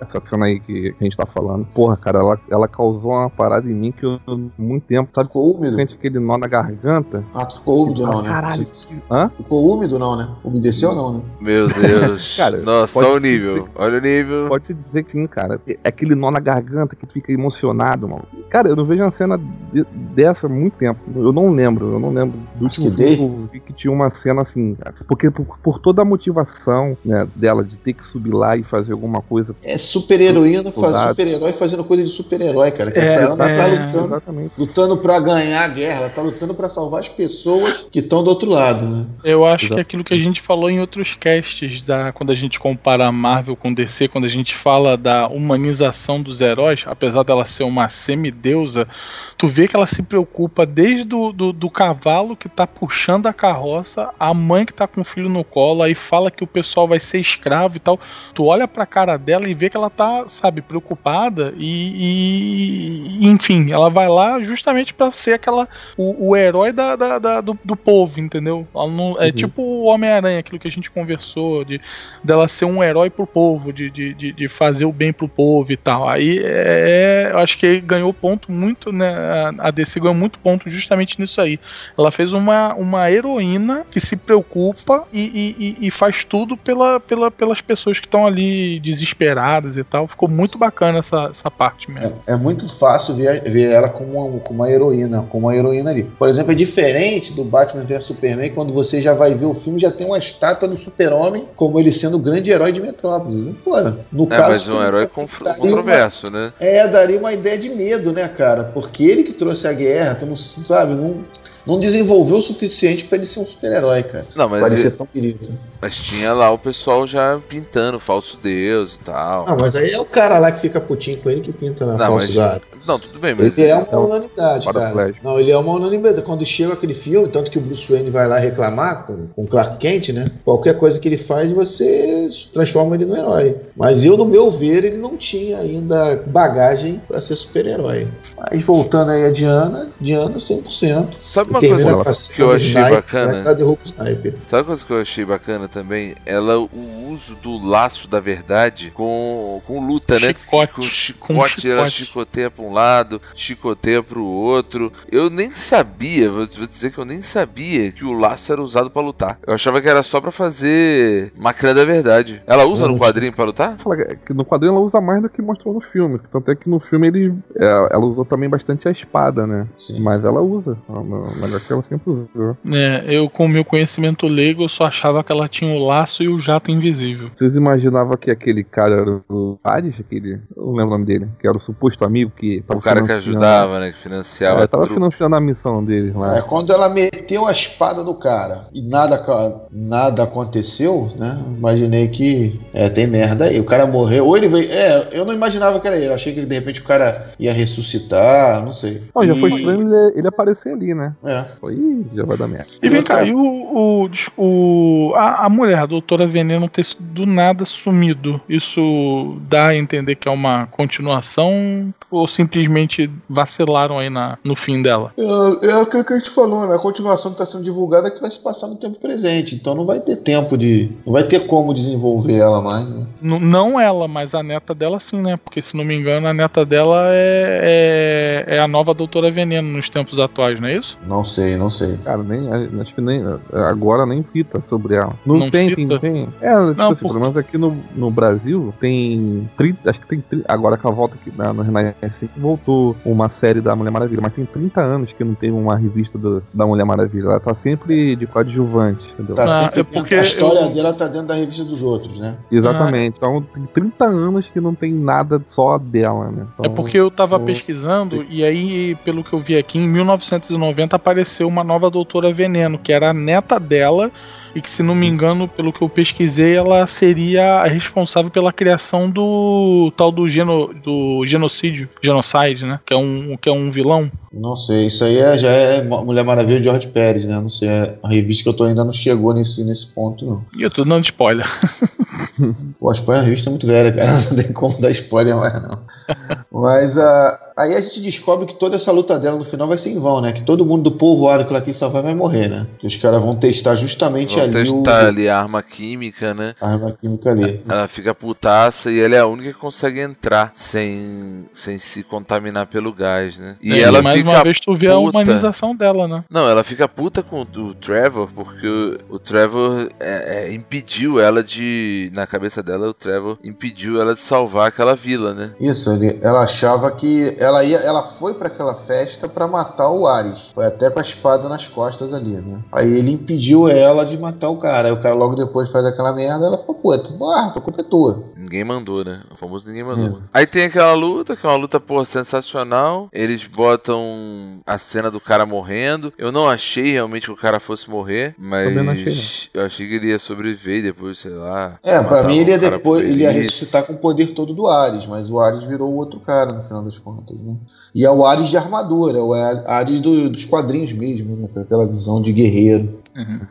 Essa cena aí que, que a gente tá falando, porra, cara, ela, ela causou uma parada em mim que eu, muito tempo, sabe? Ficou úmido. Sente aquele nó na garganta. Ah, tu ficou úmido não, né? Caralho. Hã? Ficou úmido não, né? Umedeceu não, né? Meu Deus. Cara, Nossa, olha o nível. Olha o nível. Pode-se dizer que sim, cara. É aquele nó na garganta que tu fica emocionado, mano. Cara, eu não vejo uma cena de- dessa há muito tempo. Eu não lembro, eu não lembro. Do Acho último que filme que eu vi que tinha uma cena assim, cara. Porque por, por toda a motivação né, dela de ter que subir lá e fazer alguma coisa. É super-heroína, super-herói fazendo coisa de super-herói, cara. É, ela não tá é, lutando, Exatamente. lutando pra ganhar a guerra, ela tá lutando pra salvar as pessoas que estão do outro lado, né? Eu acho Exato. que é aquilo que a gente falou em outros casts, da, quando a gente compara a Marvel com DC, quando a gente fala da humanização dos heróis, apesar dela ser uma semideusa, tu vê que ela se preocupa desde do, do, do cavalo que tá puxando a carroça, a mãe que tá com o filho no colo, aí fala que o pessoal vai ser escravo e tal. Tu olha pra cara dela e vê que ela tá, sabe, preocupada e, e- enfim, ela vai lá justamente pra ser aquela o, o herói da, da- da- do, do povo, entendeu? Ela não, é Uhum. tipo o Homem-Aranha, aquilo que a gente conversou, de dela ser um herói pro povo, de, de, de, de fazer o bem pro povo e tal. Aí é, eu acho que ganhou ponto muito, né? A DC ganhou muito ponto justamente nisso aí. Ela fez uma, uma heroína que se preocupa e, e- e- e faz tudo pela, pela, pelas pessoas que estão ali desesperadas e tal. Ficou muito bacana essa, essa parte mesmo. É, é muito fácil ver, ver ela como uma, como uma heroína, como uma heroína ali. Por exemplo, é diferente do Batman vs Superman, quando você já vai ver o filme, já tem uma estátua do super-homem como ele sendo o grande herói de Metrópolis. Pô, no É, caso, mas um herói controverso, né? É, daria uma ideia de medo, né, cara? Porque ele que trouxe a guerra, tu não sabe, não, não desenvolveu o suficiente pra ele ser um super-herói, cara. Não, mas, Parecer ele- tão querido. mas tinha lá o pessoal já pintando falso deus e tal. Ah, mas aí é o cara lá que fica putinho com ele que pinta na Não, mas- falsidade. Não, tudo bem, mas. Ele é uma unanimidade, Para cara. Flash. Não, ele é uma unanimidade. Quando chega aquele filme, tanto que o Bruce Wayne vai lá reclamar com, com o Clark Kent, né? Qualquer coisa que ele faz, você transforma ele no herói. Mas eu, no meu ver, ele não tinha ainda bagagem pra ser super-herói. Mas voltando aí a Diana, Diana 100%. Sabe uma Termina coisa que eu achei sniper, bacana? Ela. Sabe uma coisa que eu achei bacana também? Ela, o uso do laço da verdade com, com luta, né? Chicote. Com Com chicote, ela chicote. chicoteia pra um lado, chicoteia pro outro. Eu nem sabia, vou dizer que eu nem sabia que o laço era usado pra lutar. Eu achava que era só pra fazer máquina da verdade. Ela usa no quadrinho pra lutar? No quadrinho ela usa mais do que mostrou no filme. Tanto é que no filme ele, é, ela usou também bastante a espada, né? Sim. Mas ela usa no Melhor que ela sempre usou. É, eu, com o meu conhecimento leigo, eu só achava que ela tinha o laço e o jato invisível. Vocês imaginavam que aquele cara era o Ares, aquele. Eu não lembro o nome dele, que era o suposto amigo que tava O cara que ajudava, né? Que financiava É, tava financiando a missão deles lá. É, quando ela meteu a espada no cara e nada, nada aconteceu, né? Imaginei que é, tem merda aí. O cara morreu. Ou ele veio. É, eu não imaginava que era ele. Eu achei que de repente o cara ia ressuscitar, não sei. Não, já foi E- estranho ele, ele aparecer ali, né? É. Foi, "Ih, já vai dar merda. E vem cá, e o, o, o- a, a mulher, a doutora Veneno, ter do nada sumido, isso dá a entender que é uma continuação ou simplesmente vacilaram aí na, no fim dela? É, é aquilo que a gente falou, né? A continuação que está sendo divulgada é que vai se passar no tempo presente. Então não vai ter tempo de. Não vai ter como desenvolver ela mais, né? N- não ela, mas a neta dela sim, né? Porque se não me engano, a neta dela é, é, é a nova doutora Veneno nos tempos atuais, não é isso? Não sei, não sei. Cara, nem, acho que nem. Agora nem cita sobre ela. Não, Não tem, cita? tem, tem. É, tipo Não, assim, por- pelo menos aqui no, no Brasil tem 30. Acho que tem 30, Agora com a volta aqui na, no Renascença voltou uma série da Mulher Maravilha, mas tem 30 anos que não tem uma revista do- da Mulher Maravilha. Ela tá sempre de coadjuvante, entendeu? Tá Ah, sempre é porque a história eu- dela tá dentro da revista dos outros, né? Exatamente. Então tem 30 anos que não tem nada só dela, né? É Então, porque eu tava eu- pesquisando e aí, pelo que eu vi aqui, em 1990 apareceu uma nova doutora Veneno, que era a neta dela e que, se não me engano, pelo que eu pesquisei, ela seria a responsável pela criação do tal do, geno, do genocídio, genocide, né? Que é um, que é um vilão. Não sei, isso aí é- já é Mulher Maravilha de George Pérez, né? Não sei, a revista que eu tô ainda não chegou nesse, nesse ponto, não. E eu tô dando spoiler. Pô, a spoiler, a revista é muito velha, cara. Não tem como dar spoiler mais, não. Mas ah, aí a gente descobre que toda essa luta dela no final vai ser em vão, né? Que todo mundo do povoado que ela quis salvar vai morrer, né? Que os caras vão testar justamente Vão ali testar o, ali a arma química, né? a arma química ali. Ela fica putaça e ela é a única que consegue entrar sem, sem se contaminar pelo gás, né? E É, ela mais fica uma vez tu vê a puta. humanização dela, né? Não, ela fica puta com o Trevor porque o, o Trevor é, é, impediu ela de. Na cabeça dela, o Trevor impediu ela de salvar aquela vila, né? Isso, ele- ela achava que ela ia, ela foi pra aquela festa pra matar o Ares. Foi até com a espada nas costas ali, né? Aí ele impediu ela de matar o cara. Aí o cara logo depois faz aquela merda, ela falou, pô, tu, ah, a culpa é tua. Ninguém mandou, né? O famoso ninguém mandou. Isso. Aí tem aquela luta, que é uma luta, pô, sensacional. Eles botam a cena do cara morrendo. Eu não achei realmente que o cara fosse morrer, mas Também não achei, eu achei que ele ia sobreviver e depois, sei lá. É, pra matar mim ele ia depois, ele ia ressuscitar com o poder todo do Ares, mas o Ares virou o outro cara no final das contas, né? E é o Ares de armadura, é o Ares do- dos quadrinhos mesmo, né? Aquela visão de guerreiro.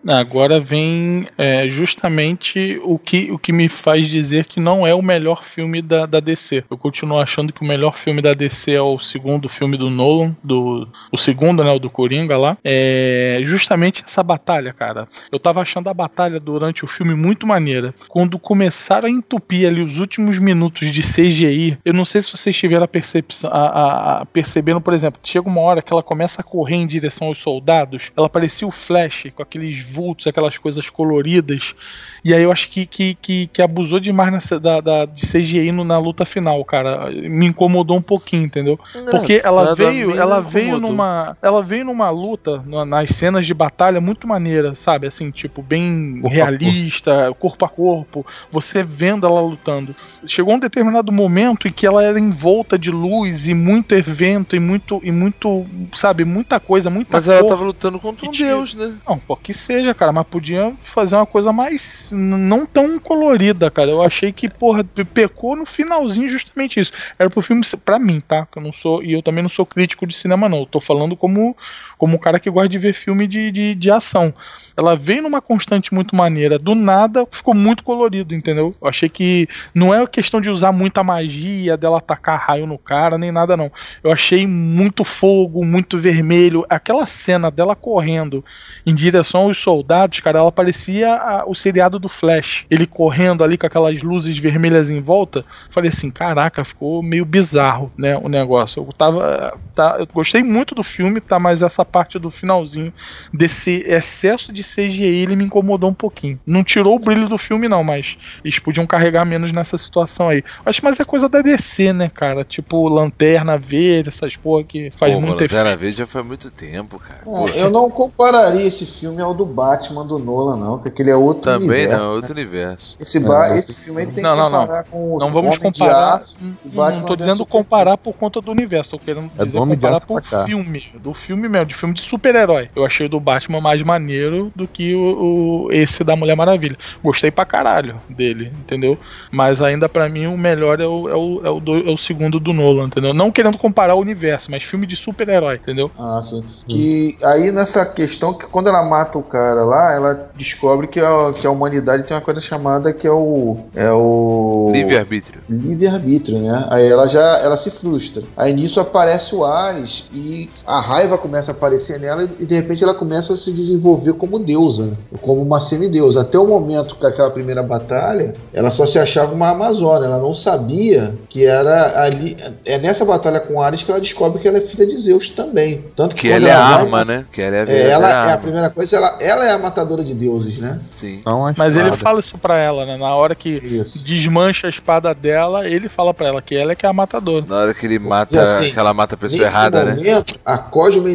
Agora vem é, justamente o que, o que me faz dizer que não é o melhor filme da, da DC. Eu continuo achando que o melhor filme da DC é o segundo filme do Nolan, do, o segundo, né, o do Coringa lá. É justamente essa batalha, cara. Eu tava achando a batalha durante o filme muito maneira. Quando começaram a entupir ali os últimos minutos de CGI, eu não sei se vocês tiveram a percepção, a, a- a- percebendo, por exemplo, chega uma hora que ela começa a correr em direção aos soldados, ela parecia o Flash, com aqueles vultos, aquelas coisas coloridas. E aí eu acho que, que, que, que abusou demais nessa, da, da, de CGI no- na luta final, cara. Me incomodou um pouquinho, entendeu? Porque ela veio, ela veio numa, ela veio numa luta na- nas cenas de batalha muito maneira, sabe? Assim, tipo bem Corpo a realista, corpo a corpo, você vendo ela lutando. Chegou um determinado momento em que ela era envolta de luz e muito evento e muito e muito, sabe, muita coisa, muita Mas ela cor. tava lutando contra um deus, né? Não, pô, que seja, cara, mas podia fazer uma coisa mais. Não tão colorida, cara. Eu achei que, porra, pe- pecou no finalzinho justamente isso. Era pro filme, pra mim, tá? Que eu não sou. E eu também não sou crítico de cinema, não. Eu tô falando como, como um cara que gosta de ver filme de, de, de ação. Ela veio numa constante muito maneira, do nada ficou muito colorido, entendeu? Eu achei que não é questão de usar muita magia, dela atacar raio no cara, nem nada, não. Eu achei muito fogo, muito vermelho. Aquela cena dela correndo em direção aos soldados, cara, ela parecia a- o seriado do Flash. Ele correndo ali com aquelas luzes vermelhas em volta. Falei assim, caraca, ficou meio bizarro, né, o negócio. Eu tava, tá, eu gostei muito do filme, tá, mas essa parte do finalzinho desse excesso de CGI ele me incomodou um pouquinho. Não tirou o brilho do filme, não, mas eles podiam carregar menos nessa situação aí. Acho mais é coisa da DC, né, cara? Tipo, Lanterna Verde, essas porra que faz Pô, muito Lanterna efeito. Verde já faz muito tempo, cara. É, eu não compararia esse filme ao do Batman do Nolan, não, porque aquele é outro Também universo. não, é né? outro universo. Esse, ba- É. esse filme aí tem Não, que não, não. comparar com o Não vamos comparar. Aço, Não, não tô dizendo comparar por conta do universo, tô querendo É dizer comparar por filme. Do filme mesmo, de filme de super-herói. Eu achei o do Batman mais maneiro do que o, o- esse da Mulher Maravilha. Gostei pra caralho dele, entendeu? Mas ainda pra mim o melhor é o, é o, é o, do- é o segundo do Nolan, entendeu? Não querendo comparar o universo, mas filme de super-herói, entendeu? Ah, sim. Que aí nessa questão que quando ela mata o cara lá, ela descobre que a, que a humanidade tem uma coisa chamada que é o. É o. Livre-arbítrio. livre-arbítrio, né? Aí ela já ela se frustra. Aí nisso aparece o Ares e a raiva começa a aparecer nela e de repente ela começa a se desenvolver como deusa, né? como uma semideusa. Até o momento que aquela primeira batalha, ela só se achava uma amazônia, ela não sabia que era ali. É nessa batalha com Ares que ela descobre que ela é filha de Zeus também. Tanto que, Que quando ela é a vai- arma, né? Que ela é a É, ela é a arma. primeira coisa, ela, ela é a matadora de deuses, né? Sim. Não a Mas ele fala isso pra ela, né? Na hora que Isso. desmancha a espada dela, ele fala pra ela que ela é que é a matadora. Na hora que ele mata, assim, que ela mata a pessoa Nesse errada, né? momento, a cosmo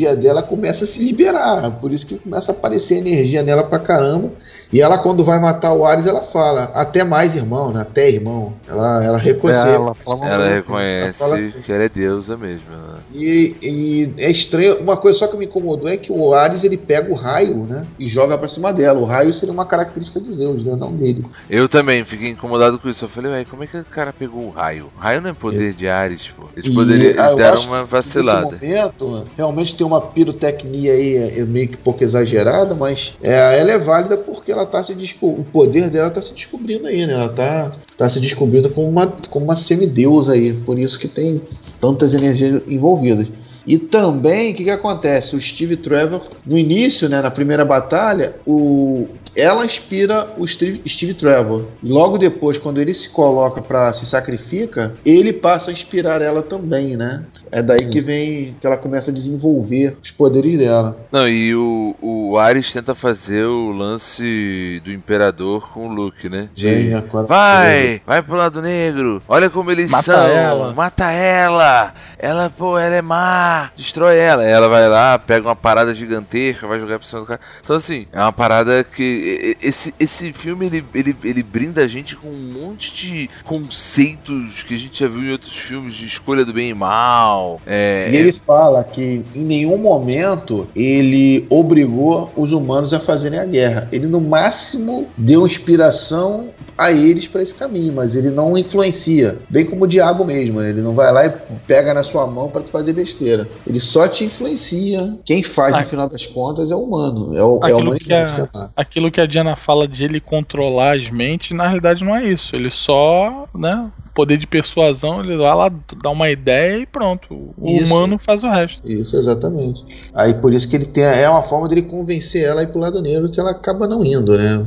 energia dela começa a se liberar. Por isso que começa a aparecer energia nela pra caramba. E ela, quando vai matar o Ares, ela fala: até mais irmão, né? Até irmão. Ela, ela reconhece. É, ela fala Ela reconhece fala assim. que ela é deusa mesmo. né? E, e é estranho. Uma coisa só que me incomodou é que o Ares ele pega o raio, né? E joga pra cima dela. O raio seria uma característica de Zeus, né? Não dele. Eu também fiquei incomodado com isso. Eu falei, ué, como é que o cara pegou o raio? O raio não é poder de Ares, pô. Eles poderiam ah, deram acho uma Nesse vacilada. momento, realmente tem uma pirotecnia aí é, meio que pouco exagerada, mas é, ela é válida porque ela tá se o poder dela tá se descobrindo aí, né? Ela tá, tá se descobrindo como uma, como uma semideusa aí, por isso que tem tantas energias envolvidas. E também, o que, que acontece? O Steve Trevor, no início, né, na primeira batalha, o, ela inspira o Steve, Steve Trevor. Logo depois, quando ele se coloca para se sacrifica, ele passa a inspirar ela também, né? É daí que vem que ela começa a desenvolver os poderes dela. Não, e o, o Ares tenta fazer o lance do Imperador com o Luke, né? De, Vai, vai pro lado negro. Olha como eles Mata são. ela. Mata ela. Ela, pô, ela é má. Destrói ela. Ela vai lá, pega uma parada gigantesca, vai jogar pra cima do cara. Então, assim, é uma parada que. Esse, esse filme ele, ele, ele brinda a gente com um monte de conceitos que a gente já viu em outros filmes de escolha do bem e mal. É, E ele fala que em nenhum momento ele obrigou os humanos a fazerem a guerra. Ele no máximo deu inspiração a eles para esse caminho, mas ele não influencia. Bem como o diabo mesmo, né? ele não vai lá e pega na sua mão para te fazer besteira. Ele só te influencia. Quem faz Ah. no final das contas é o humano, é, o, é a Aquilo humanidade que a- que é má. Aquilo que a Diana fala de ele controlar as mentes, na realidade não é isso. Ele só, né? Poder de persuasão, ele vai lá, dá uma ideia e pronto. O Isso. humano faz o resto. Isso, exatamente. Aí por isso que ele tem. É uma forma dele convencer ela a ir pro lado negro que ela acaba não indo, né?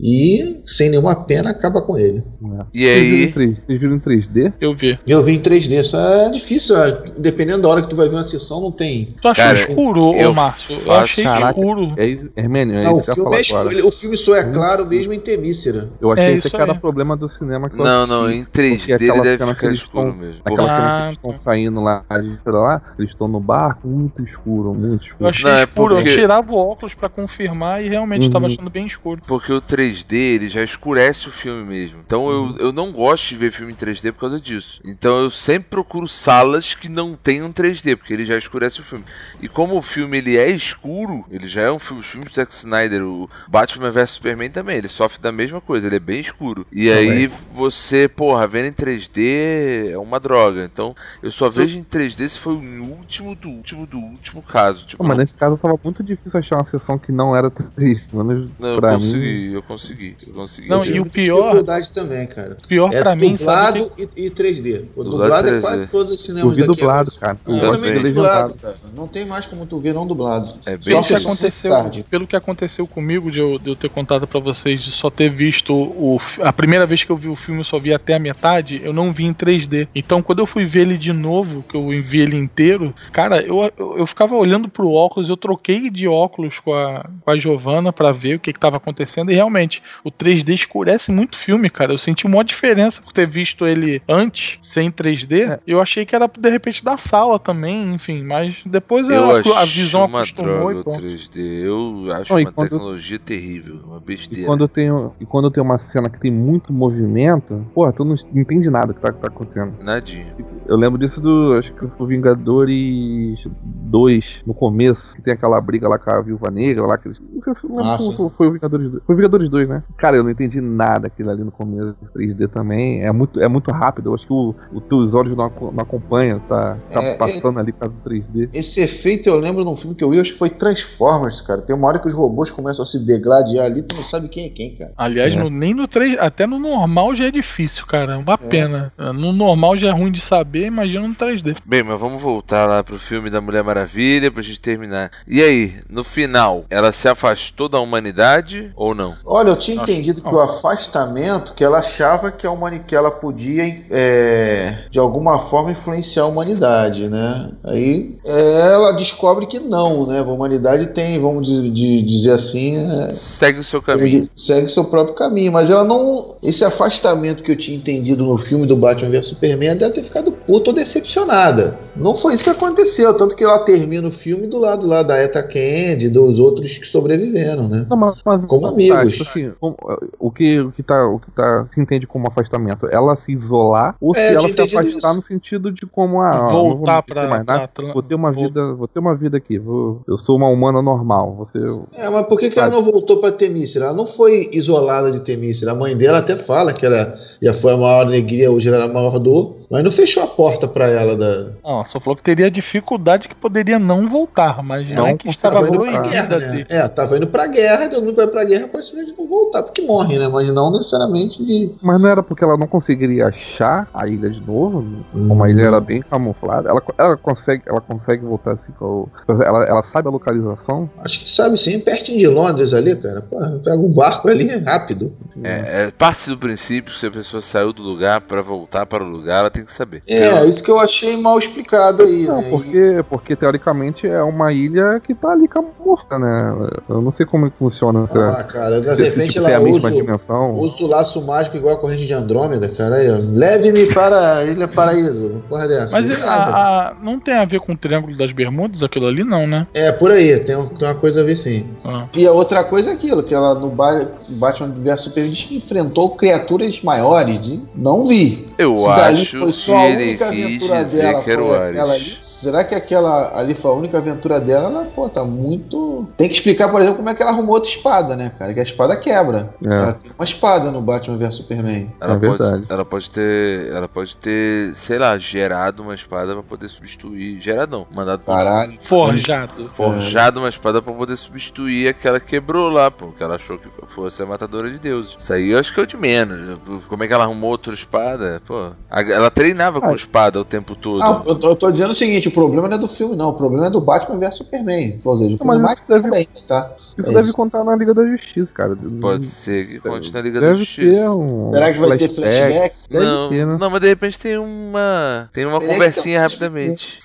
E sem nenhuma pena acaba com ele. E Vocês viram, aí. em 3, vocês viram em 3D? Eu vi. Eu vi em 3D, só é difícil, é, dependendo da hora que tu vai ver uma sessão, não tem. Tu achou Cara, escuro, eu ô Márcio? Eu achei Caraca. escuro. É, isso- Hermênio, é Não, isso que eu falar é, escuro, agora. Ele- o filme só é claro mesmo em Temícera. Eu achei É que era problema do cinema que eu Não, não, em porque 3D aquela ele deve ficar escuro tão- mesmo. Aquela Porra. cena Ah, que eles estão tá. saindo lá, a gente lá, eles estão no barco, muito escuro, muito Eu escuro. achei Não, é escuro. porque- Eu tirava o óculos pra confirmar e realmente Uhum. tava achando bem escuro. Porque o 3D ele já escurece o filme mesmo. Então Uhum. eu, eu não gosto de ver filme em 3D por causa disso. Então eu sempre procuro salas que não tenham 3D, porque ele já escurece o filme. E como o filme ele é escuro, ele já é um filme, os filmes do Zack Snyder, o Batman vs Superman também, ele sofre da mesma coisa, ele é bem escuro. E aí você, porra, vendo em 3D é uma droga. Então eu só vejo em 3D se foi o último do último do último caso. Tipo, Pô, mas não, nesse caso tava muito difícil achar uma sessão que não era triste, pelo menos não, eu pra mim. consegui, eu consegui, eu consegui. Não, Eu e o pior- dificuldade também, cara. Pior É pra mim, dublado e, e 3D. O Dublado dublado, é 3D. quase todos os Eu cinemas vi daqui dublado, cara. Eu Eu também de vi dublado, cara. Não tem mais como tu ver não dublado. É bem Só que, aconteceu, tarde. pelo que aconteceu comigo de eu, de eu ter contado pra vocês de só ter visto o, a primeira vez que eu vi o filme eu só vi até a metade eu não vi em 3D. Então, quando eu fui ver ele de novo, que eu vi ele inteiro, cara, eu, eu, eu ficava olhando pro óculos, eu troquei de óculos com a, com a Giovanna pra ver o que, que tava acontecendo, e realmente, o 3D escurece muito o filme, cara. Eu senti uma diferença por ter visto ele antes, sem 3D. É. Eu achei que era, de repente, da sala também, enfim, mas depois Eu a, a visão uma acostumou droga e o ponto. 3D. Eu acho e uma quando- tecnologia terrível, uma E besteira. quando, tem, e quando tem uma cena que tem muito movimento, porra, tu não entende nada que tá, que tá acontecendo. Nadinha. Eu lembro disso do. Acho que foi Vingadores 2, no começo, que tem aquela briga lá com a Viúva Negra, lá que eles. Não sei se não Ah, como foi- foi o Vingadores 2. Foi o Vingadores 2, né? Cara, eu não entendi nada aquilo ali no começo. 3D também. É muito, é muito rápido. Eu acho que o, os teus olhos não, não acompanham, tá, tá É, passando ali por causa do 3D. Esse efeito eu lembro num filme que eu vi, acho que foi Transformers, cara. Tem uma hora que os robôs começam a se degladiar ali, tu não sabe quem é quem, cara. Aliás, É. no- nem no 3, até no normal já é difícil, cara. Uma pena. No normal já é ruim de saber, imagina no 3D. Bem, mas vamos voltar lá pro filme da Mulher Maravilha pra gente terminar. E aí, no final, ela se afastou da humanidade ou não? Olha, eu tinha Acho entendido que que o afastamento, que ela achava que a, humani que ela podia, é, de alguma forma, influenciar a humanidade, né? Aí é, ela descobre que não, né? A humanidade tem, vamos di- di- dizer assim, é, Segue o seu caminho. segue seu próprio caminho, mas ela não. Esse afastamento que eu tinha entendido no filme do Batman vs Superman ela deve ter ficado puta ou decepcionada. Não foi isso que aconteceu, tanto que ela termina o filme do lado lá da Eta Candy, dos outros que sobreviveram, né? Não, mas, mas- Como tá, amigos. tipo assim, como- o, que, o, que tá, o que tá se entende como afastamento? Ela se isolar ou É, se ela se afastar isso. no sentido de como ah, ó, Voltar pra- mais nada, pra- vou ter uma vou- vida, vou ter uma vida aqui, vou, eu sou uma humana normal, você É, mas por que, que ela não voltou pra Temícera? Ela não foi isolada de Temícera. A mãe dela até fala que ela já foi a maior alegria, hoje ela era a maior dor, mas não fechou a porta pra ela da. Não, só falou que teria dificuldade que poderia não voltar, mas não, Não que estava Tava indo pra guerra, né? É, tava indo pra guerra, todo mundo vai pra guerra pode simplesmente não voltar, porque morre, né? Mas não necessariamente de. Mas não era porque ela não conseguiria achar a ilha de novo? Como a ilha era bem camuflada, ela, ela consegue, ela consegue voltar assim com o- ela, ela sabe a localização? Acho que sabe sim, pertinho de Londres ali, cara. Pô, pega um barco ali rápido. É, é parte do princípio que se a pessoa saiu do lugar pra voltar para o lugar, ela tem que saber. É, isso que eu achei mal explicado aí, Não, né? porque, porque teoricamente é uma ilha que tá ali camuflada, né? Eu não sei como é que funciona. Se, Ah, cara, de se, se, repente tipo, se é ela a mesma usa, dimensão. usa o laço mágico igual a corrente de Andrômeda, cara. Leve-me para a Ilha Paraíso. Porra dessa. Mas Não a- tem nada. a- não tem a ver com o Triângulo das Bermudas, aquilo ali, não, né? É, por aí, tem, um- tem uma coisa a ver sim. Ah. E a outra coisa é aquilo, que ela no Ba- Batman vs Superman enfrentou criaturas maiores. E não vi. Eu Se acho só a única aventura dela foi aquela ali? Será que aquela ali foi a única aventura dela? Ela, pô, tá muito. Tem que explicar, por exemplo, como é que ela arrumou outra espada, né, cara? Que a espada quebra. É. Ela tem uma espada no Batman vs Superman. Ela, É pode, ela pode ter. Ela pode ter, sei lá, gerado uma espada pra poder substituir. Gerado não, mandado Caralho. Forjado. forjado uma espada pra poder substituir aquela que quebrou lá, pô, que ela achou que fosse a matadora de deuses. Isso aí eu acho que é o de menos. Como é que ela arrumou outra espada? Pô, ela treinava com Ah. espada o tempo todo. Ah, eu, tô, eu tô dizendo o seguinte: o problema não é do filme, não. O problema é do Batman vs Superman. Ou seja, o filme Mas é mais isso deve- também, tá? Isso É deve isso. contar na Liga da Justiça, cara. Pode ser que conte na Liga da Deve Justiça. ter um. Será que vai ter flashback? Não, ter, né? não, mas de repente tem uma. Tem uma conversinha rapidamente.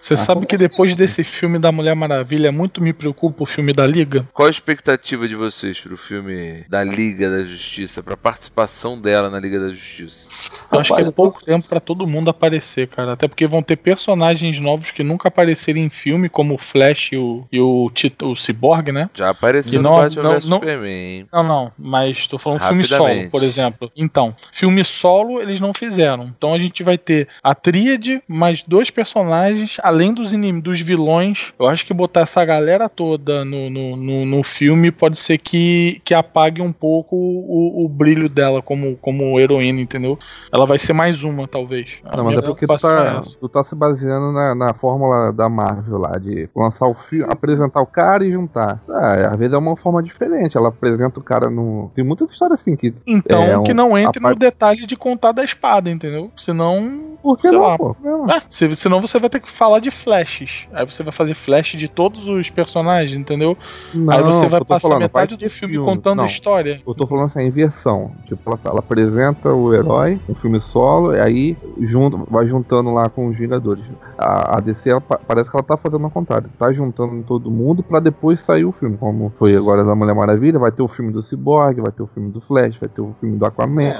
Você Ah, sabe que depois desse filme da Mulher Maravilha, muito me preocupa o filme da Liga? Qual a expectativa de vocês pro filme da Liga da Justiça, pra participação dela na Liga da Justiça? Eu acho que é pouco tempo pra todo mundo aparecer, cara. Até porque vão ter personagens novos que nunca apareceram em filme, como o Flash e o, e o, Tito, o Cyborg, né? Já apareceu Que no não- Batman não- não- Superman, hein? Não, não, mas tô falando filme solo, por exemplo. Então, filme solo eles não fizeram. Então a gente vai ter a tríade, mais dois personagens, além dos inimigos, dos vilões. Eu acho que botar essa galera toda no, no, no, no filme pode ser que, que apague um pouco o, o brilho dela como, como heroína, entendeu? Ela vai ser mais uma, talvez. Não, mas é porque tu é tá, essa. tu tá se baseando na, na fórmula da Marvel lá, de lançar o filme, apresentar o cara e juntar. Ah, às vezes é uma forma diferente. Ela apresenta o cara no. Tem muitas histórias assim que. Então, É, um- que não entre no detalhe de contar da espada, entendeu? Senão. Por que não, lá. pô? Não. É, se- senão você vai ter que falar de flashes. Aí você vai fazer flash de todos os personagens, entendeu? Não, Aí você vai passar falando, metade do ter filme contando Não, história. Eu tô falando assim, a inversão. Tipo, ela, ela apresenta o herói, um filme solo, e aí junto, vai juntando lá com os Vingadores. A, a DC ela pa- parece que ela tá fazendo ao contrário. Tá juntando todo mundo pra depois sair o filme. Como foi agora da Mulher Maravilha, vai ter o filme do Cyborg, vai ter o filme do Flash, vai ter o filme do Aquaman.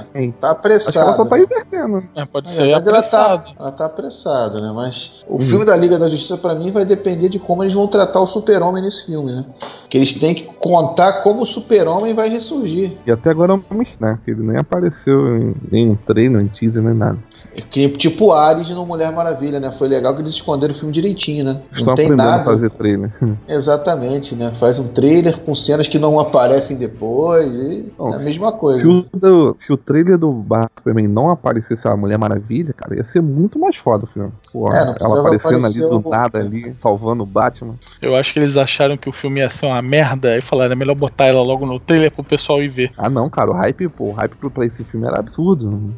Tá Acho que ela só apressado. tá né? invertendo. É, pode Na ser ela apressado. tá, ela tá apressada, né? Mas o Uhum. filme da Liga da Justiça, pra mim, vai depender de como eles vão tratar o Super-Homem nesse filme, né? Que eles têm que contar como o Super-Homem vai ressurgir. E até agora não né? Que ele nem apareceu em nenhum trailer, nem teaser, nem nada. Que, tipo Ares no Mulher Maravilha, né? Foi legal que eles esconderam o filme direitinho, né? Estão Não tem aprendendo a nada. fazer trailer. Exatamente, né? Faz um trailer com cenas que não aparecem depois e Bom, é a mesma coisa. Se o, do- se o trailer do Batman não aparecesse a Mulher Maravilha, cara, ia ser muito mais foda o filme. Pô, É, não ela precisava aparecendo ali do nada ali, salvando o Batman. Eu acho que eles acharam que o filme ia ser uma merda e falaram, é melhor botar ela logo no trailer pro pessoal ir ver. Ah não, cara, o hype, pô, o hype pra esse filme era absurdo.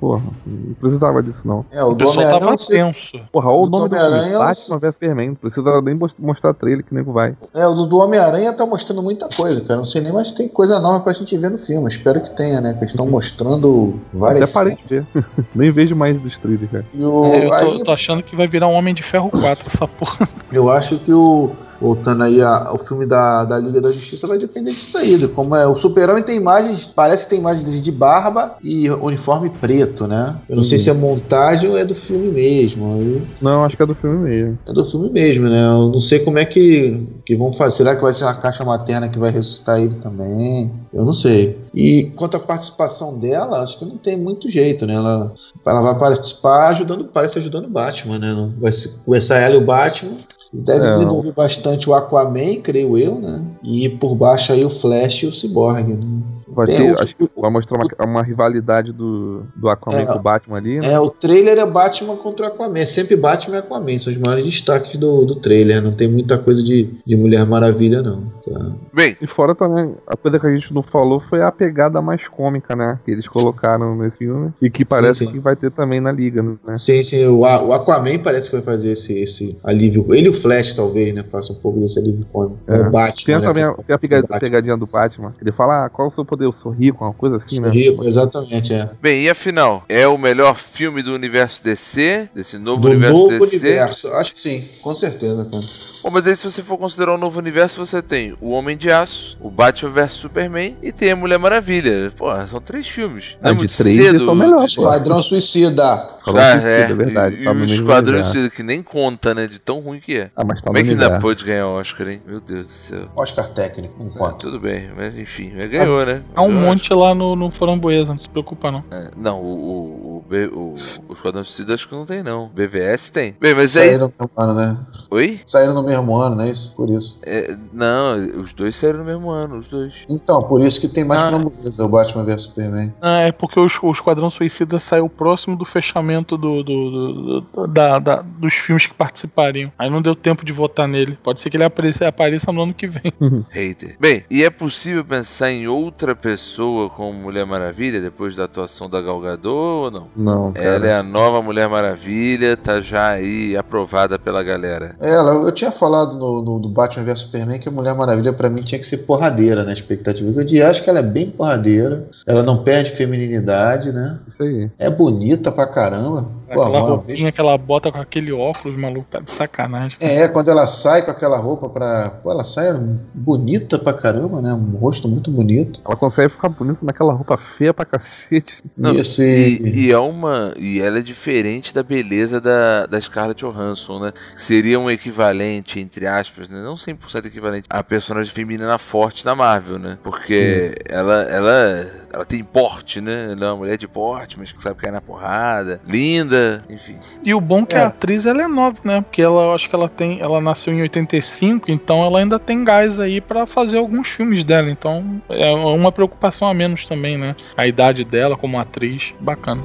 Porra, não precisava disso não. É, o, O do pessoal tava tenso. Porra, olha o Do nome do filme, Homem-Aranha, Batman vs Superman, não precisa nem mos- mostrar trailer que nego vai. É, o do- do Homem-Aranha tá mostrando muita coisa, cara. Não sei nem mais se tem coisa nova pra gente ver no filme. Espero que tenha, né? Que eles estão mostrando várias Até parei de ver. nem vejo mais dos trailers, cara. E o- É, eu tô, aí, tô achando que vai virar um Homem de Ferro 4 essa porra. eu acho que o. Voltando aí ao filme da, da Liga da Justiça, vai depender disso daí. de Como é, o Super-Homem tem imagens, parece que tem imagens dele de barba e uniforme preto, né? Eu não sei se é montagem ou é do filme mesmo. aí- Não, acho que é do filme mesmo. É do filme mesmo, né? Eu não sei como é que, que vão fazer. Será que vai ser uma caixa materna que vai ressuscitar ele também? Eu não sei. E quanto à participação dela, acho que não tem muito jeito, né? Ela, ela vai participar ajudando, parece ajudando o Batman, né? Vai conversar ela e o Batman. Deve É, desenvolver bastante o Aquaman, creio eu, né? E por baixo aí o Flash e o Cyborg, né? Vai Tem ter, outro- acho que vai mostrar uma, uma rivalidade do, do Aquaman É, com o Batman ali, né? É, o trailer é Batman contra o Aquaman. É Sempre Batman e Aquaman. São os maiores destaques do, do trailer. Não tem muita coisa de, de Mulher Maravilha, não. Tá? Bem, E fora também, a coisa que a gente não falou foi a pegada mais cômica, né? Que eles colocaram nesse filme. E que parece sim. que vai ter também na liga, né? Sim, sim, o, o Aquaman parece que vai fazer esse, esse alívio. Ele e o Flash, talvez, né? Faça um pouco desse alívio cômico. É. O Batman. Tem né, também tem a pegadinha do Batman. Ele fala, ah, qual é o seu poder? Eu sou rico, uma coisa assim, né? Rico, exatamente, é. bem, e afinal, é o melhor filme do universo DC? Desse novo Do universo novo DC? universo. Acho que sim, com certeza, cara. Bom, mas aí se você for considerar o novo universo, você tem o Homem de Aço, o Batman vs Superman e tem a Mulher Maravilha. Pô, são três filmes. Não Ah, é de muito três, cedo. são melhores. Esquadrão Suicida. Ah, suicida, é, é verdade. E, tá e o mesmo Esquadrão. Suicida, que nem conta, né? De tão ruim que é. Ah, mas tá Como é que ainda pode ganhar o Oscar, hein? Meu Deus do céu. Oscar técnico, não Ah, conta. tudo bem, mas enfim, mas ganhou, né? Há um Ganhou, monte lá no, no Framboesa, não se preocupa não. É, não, o, o, o, o, o Esquadrão Suicida acho que não tem, não. BVS tem. Bem, mas aí. Saíram no mesmo ano, né? Oi? Saíram no mesmo ano, não é isso? Por isso. É, não, os dois saíram no mesmo ano, os dois. Então, por isso que tem mais Ah. framboesa, o Batman vs Superman. Ah, é porque o, o Esquadrão Suicida saiu próximo do fechamento do, do- do- do- da- da- dos filmes que participariam. Aí não deu tempo de votar nele. Pode ser que ele apareça, apareça no ano que vem. Hater. Bem, e é possível pensar em outra pessoa como Mulher Maravilha depois da atuação da Gal Gadot ou não? Não, cara. Ela é a nova Mulher Maravilha, tá já aí aprovada pela galera. É, Ela, eu tinha falado no, no- do Batman vs Superman que a Mulher Maravilha pra mim tinha que ser porradeira na expectativa. Eu de- acho que ela é bem porradeira. Ela não perde feminilidade, né? Isso aí. É bonita pra caramba. Pô, Aquela uma roupinha vez- que ela bota com aquele óculos, maluco, tá de sacanagem. É, quando ela sai com aquela roupa pra. Pô, ela sai bonita pra caramba, né? Um rosto muito bonito. Ela consegue ficar bonita naquela roupa feia pra cacete. Não, Isso E, e. e é uma. E ela é diferente da beleza da, da Scarlett Johansson, né? Seria um equivalente, entre aspas, né? Não 100% equivalente à personagem feminina forte da Marvel, né? Porque ela, ela, ela tem porte, né? Ela é uma mulher de porte, mas que sabe cair na porrada. Linda, enfim. E o bom é que É. a atriz ela é nova, né? Porque ela eu acho que ela tem, ela nasceu em 85, então ela ainda tem gás aí pra fazer alguns filmes dela. Então é uma preocupação a menos também, né? A idade dela como atriz, bacana.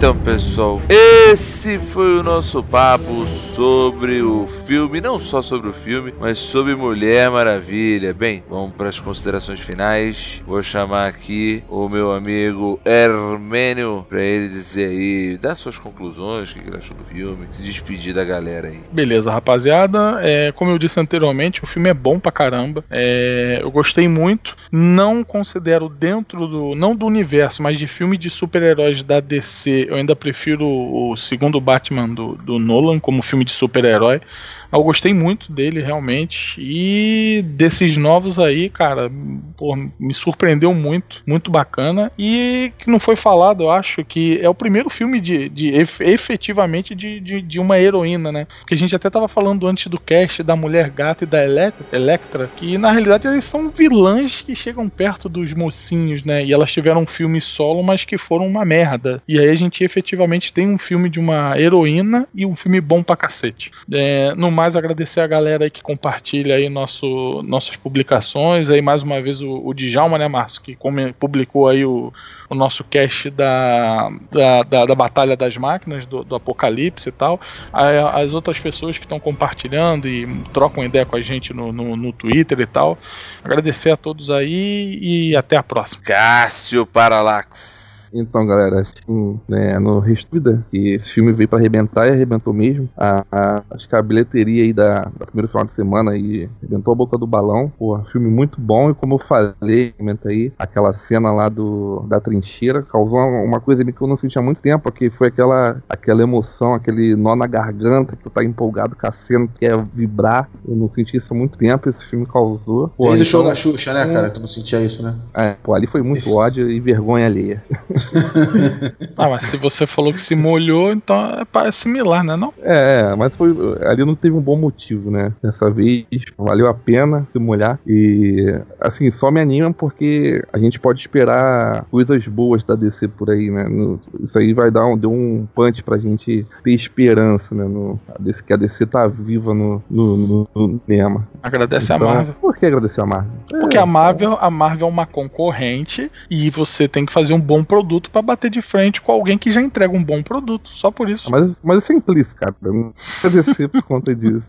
Então, pessoal, esse foi o nosso papo sobre o filme, não só sobre o filme, mas sobre Mulher Maravilha. Bem, vamos para as considerações finais. Vou chamar aqui o meu amigo Hermênio para ele dizer aí, dar suas conclusões, o que ele achou do filme, se despedir da galera aí. Beleza, rapaziada. É, como eu disse anteriormente, o filme é bom pra caramba. É, eu gostei muito. Não considero dentro do. não do universo, mas de filme de super-heróis da DC, eu ainda prefiro o segundo Batman do, do Nolan como filme de super-herói. Eu gostei muito dele, realmente. E desses novos aí, cara, me surpreendeu muito. Muito bacana. E que não foi falado, eu acho, que é o primeiro filme de, de efetivamente de, de, de, uma heroína, né? Porque a gente até tava falando antes do cast da Mulher Gata e da Electra, que na realidade eles são vilãs que chegam perto dos mocinhos, né? E elas tiveram um filme solo, mas que foram uma merda. E aí a gente efetivamente tem um filme de uma heroína e um filme bom pra cacete. É, no mais agradecer a galera aí que compartilha aí nosso, nossas publicações. Aí mais uma vez o, o Djalma, né, Márcio, que publicou aí o, o nosso cast da, da, da, da Batalha das Máquinas, do, do, Apocalipse e tal. As outras pessoas que estão compartilhando e trocam ideia com a gente no, no, no Twitter e tal. Agradecer a todos aí e até a próxima. Cássio Paralax. Então, galera, assim, né, no Restuda, que esse filme veio para arrebentar e arrebentou mesmo. A, a, acho que a bilheteria aí da, da primeira final de semana aí arrebentou a boca do balão. Pô, filme muito bom e como eu falei, aí, aquela cena lá do, da trincheira causou uma, coisa que eu não sentia há muito tempo, porque foi aquela, aquela emoção, aquele nó na garganta que tu tá empolgado com a cena, quer vibrar. Eu não senti isso há muito tempo, esse filme causou. Pô, Desde então, o show da Xuxa, né, cara? Tu não sentia isso, né? É, pô, ali foi muito ódio e vergonha alheia. ah, mas se você falou que se molhou, então é similar, né? Não? É, mas foi, ali não teve um bom motivo, né? Dessa vez valeu a pena se molhar. E assim, só me anima porque a gente pode esperar coisas boas da DC por aí, né? No, isso aí vai dar um, deu um punch pra gente ter esperança, né? No, a DC, que a DC tá viva no, no, no, no tema. Agradece então, a Marvel. Por que agradecer a Marvel? Porque é, a Marvel, a Marvel é uma concorrente e você tem que fazer um bom produto produto para bater de frente com alguém que já entrega um bom produto. Só por isso. Mas, mas é simplista, cara. Não agradecer por conta disso.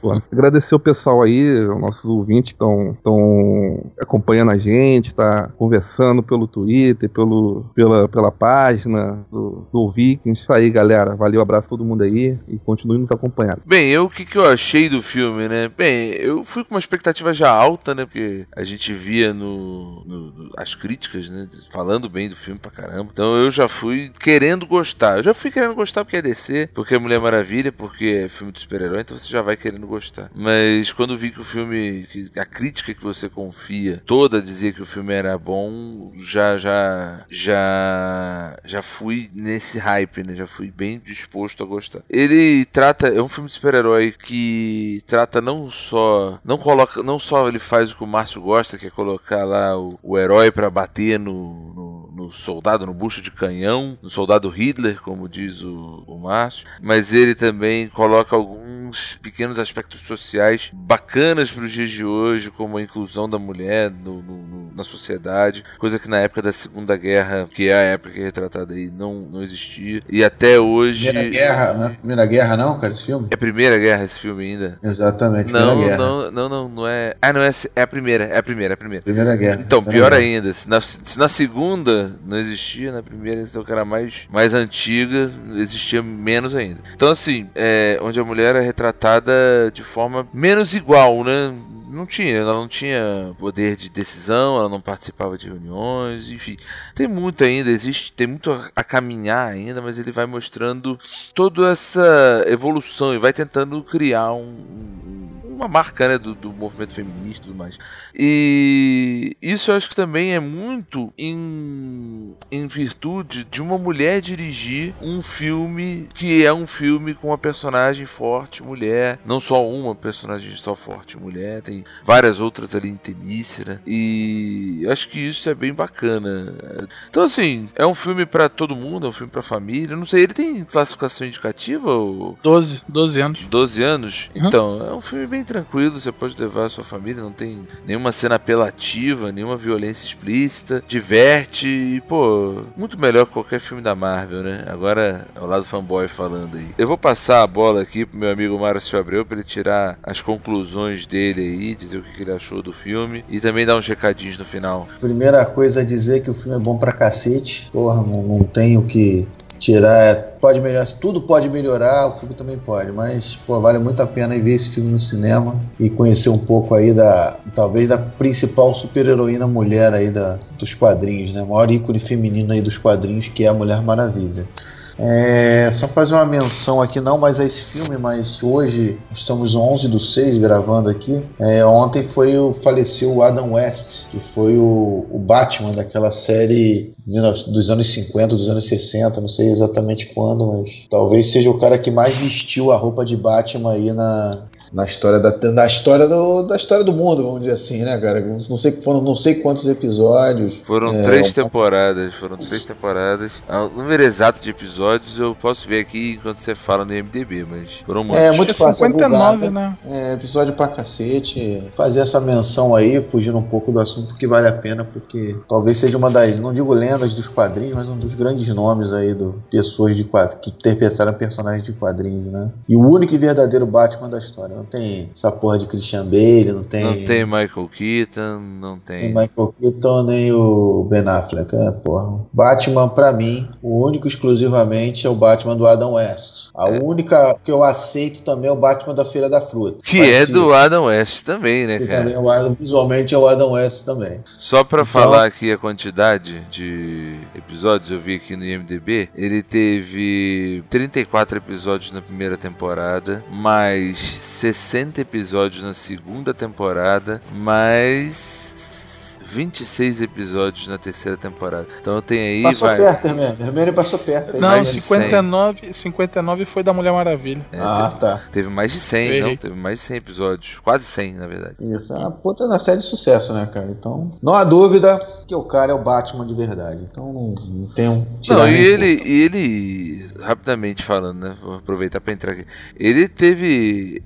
Pô, agradecer o pessoal aí, os nossos ouvintes que estão acompanhando a gente, tá conversando pelo Twitter, pelo, pela, pela página do, do Vikings. Isso aí, galera. Valeu, abraço a todo mundo aí e continue nos acompanhando. Bem, eu o que, que eu achei do filme, né? Bem, eu fui com uma expectativa já alta, né? Porque a gente via no, no as críticas, né? Falando bem do filme pra caramba. Então eu já fui querendo gostar. Eu já fui querendo gostar porque é DC, porque é Mulher Maravilha, porque é filme de super-herói, então você já vai querendo gostar. Mas quando vi que o filme, que a crítica que você confia toda dizia que o filme era bom, já já já já fui nesse hype, né? Já fui bem disposto a gostar. Ele trata, é um filme de super-herói que trata não só não coloca, não só ele faz o que o Márcio gosta, que é colocar lá o, o herói para bater no, no, no soldado no bucho de canhão, no soldado Hitler, como diz o, o Márcio, mas ele também coloca alguns pequenos aspectos sociais bacanas para os dias de hoje, como a inclusão da mulher no, no, na sociedade, coisa que na época da Segunda Guerra, que é a época que é retratada aí, não, não existia. E até hoje. Primeira Guerra, não é Primeira Guerra, não, cara, esse filme? É Primeira Guerra esse filme ainda. Exatamente, não, Guerra. Não, não, não, não é. Ah, não, é, é a primeira, é a primeira, é a primeira. Primeira Guerra. Então, primeira pior guerra. ainda, se na, se na segunda não existia existia, na primeira então que era mais, mais antiga, existia menos ainda. Então assim, é, onde a mulher é retratada de forma menos igual, né? Não tinha, ela não tinha poder de decisão, ela não participava de reuniões, enfim. Tem muito ainda, existe, tem muito a, caminhar ainda, mas ele vai mostrando toda essa evolução e vai tentando criar um, um uma marca né, do, do movimento feminista e tudo mais. E isso eu acho que também é muito em, em virtude de uma mulher dirigir um filme que é um filme com uma personagem forte, mulher, não só uma personagem só forte, mulher, tem várias outras ali em Temícera, e acho que isso é bem bacana. Então, assim, é um filme para todo mundo, é um filme para família. Não sei, ele tem classificação indicativa? Ou... 12, 12 anos. 12 anos? Uhum. Então, é um filme bem tranquilo, você pode levar a sua família, não tem nenhuma cena apelativa, nenhuma violência explícita, diverte e, pô, muito melhor que qualquer filme da Marvel, né? Agora é o lado fanboy falando aí. Eu vou passar a bola aqui pro meu amigo Márcio Abreu para ele tirar as conclusões dele aí, dizer o que ele achou do filme e também dar uns recadinhos no final. Primeira coisa a dizer que o filme é bom pra cacete. Porra, não, não tenho que tirar. Pode melhorar, tudo pode melhorar, o filme também pode, mas pô, vale muito a pena ver esse filme no cinema e conhecer um pouco aí da, talvez da principal super-heroína mulher aí da, dos quadrinhos, né? O maior ícone feminino aí dos quadrinhos, que é a Mulher Maravilha. É, só fazer uma menção aqui, não mais a esse filme, mas hoje estamos 11 do 6 gravando aqui. É, ontem foi o faleceu o Adam West, que foi o, o Batman daquela série dos anos 50, dos anos 60, não sei exatamente quando, mas talvez seja o cara que mais vestiu a roupa de Batman aí na, na história da, na história do, da história do mundo, vamos dizer assim, né, cara? Não sei, foram não sei quantos episódios. Foram é, três temporadas, foram três temporadas. Ah, o número exato de episódios eu posso ver aqui enquanto você fala no MDB, mas foram muitos. É muito fácil. 59, né? É, episódio pra cacete. Fazer essa menção aí, fugindo um pouco do assunto que vale a pena, porque talvez seja uma das, não digo lendas dos quadrinhos, mas um dos grandes nomes aí do pessoas de quadrinhos, que interpretaram personagens de quadrinhos, né? E o único e verdadeiro Batman da história. Não tem essa porra de Christian Bale, não tem. Não tem Michael Keaton, não tem. Michael Keaton, nem o Ben Affleck, é, porra. Batman, pra mim, o único exclusivamente é o Batman do Adam West. A é. única que eu aceito também é o Batman da Feira da Fruta. Que é do Adam West também, né, cara? Também é o Adam, visualmente é o Adam West também. Só pra então... falar aqui a quantidade de episódios, eu vi aqui no IMDB, ele teve 34 episódios na primeira temporada, mais 60 episódios na segunda temporada, mais 26 episódios na terceira temporada. Então tem aí. Passou vai... perto, Hermênio. Hermênio passou perto. Aí. Não, mais 59, 59 foi da Mulher Maravilha. É, ah, teve, tá. Teve mais de 100, não? Teve mais de 100 episódios. Quase 100, na verdade. Isso, é uma puta na série de sucesso, né, cara? Então, não há dúvida que o cara é o Batman de verdade. Então, não, não tem um. Não, e ele, e ele, rapidamente falando, né? Vou aproveitar para entrar aqui. Ele teve.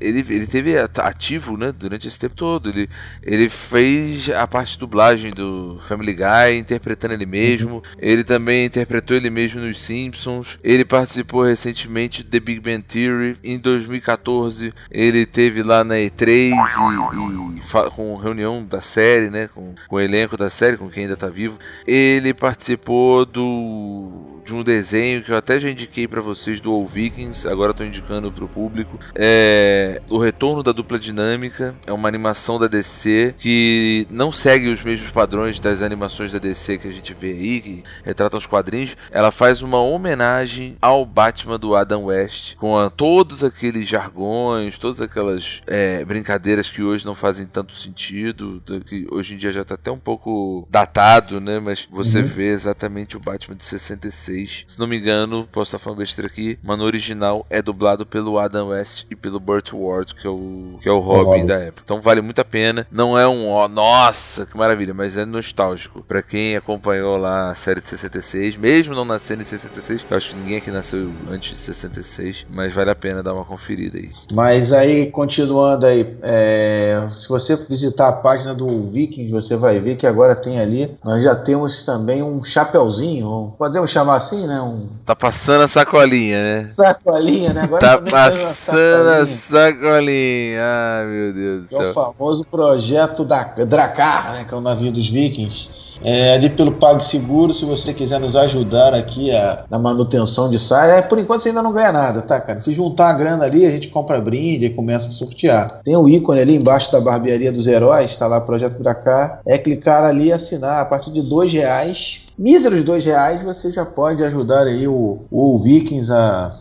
Ele, ele teve ativo, né? Durante esse tempo todo. Ele, ele fez a parte de dublagem do Family Guy, interpretando ele mesmo. Ele também interpretou ele mesmo nos Simpsons. Ele participou recentemente de The Big Bang Theory. Em 2014, ele teve lá na E3 e, e com reunião da série, né? Com, com o elenco da série, com quem ainda tá vivo. Ele participou do de um desenho que eu até já indiquei para vocês do All Vikings, agora estou indicando para o público. É O Retorno da Dupla Dinâmica, é uma animação da DC que não segue os mesmos padrões das animações da DC que a gente vê aí, que retratam os quadrinhos. Ela faz uma homenagem ao Batman do Adam West, com a, todos aqueles jargões, todas aquelas é, brincadeiras que hoje não fazem tanto sentido, que hoje em dia já está até um pouco datado, né? Mas você uhum. vê exatamente o Batman de 66 se não me engano, posso estar falando besteira aqui, mas no original é dublado pelo Adam West e pelo Burt Ward, que é o, que é o Robin da época. Então vale muito a pena. Não é um, ó, nossa, que maravilha, mas é nostálgico. Para quem acompanhou lá a série de 66, mesmo não nascendo em 66, eu acho que ninguém aqui nasceu antes de 66, mas vale a pena dar uma conferida aí. Mas aí, continuando aí, é, se você visitar a página do Vikings, você vai ver que agora tem ali, nós já temos também um chapeuzinho, podemos chamar assim assim, né? Um... Tá passando a sacolinha, né? Sacolinha, né? Agora tá passando a sacolinha. Ai, meu Deus do céu. É o famoso projeto da Dracar, né? Que é o navio dos vikings. É, ali pelo PagSeguro, se você quiser nos ajudar aqui a, na manutenção de site, é, por enquanto você ainda não ganha nada, tá, cara? Se juntar a grana ali, a gente compra brinde e começa a sortear. Tem o ícone ali embaixo da barbearia dos heróis, tá lá Projeto Dracar. É clicar ali e assinar a partir de dois reais míseros dois reais você já pode ajudar aí o, o Vikings a.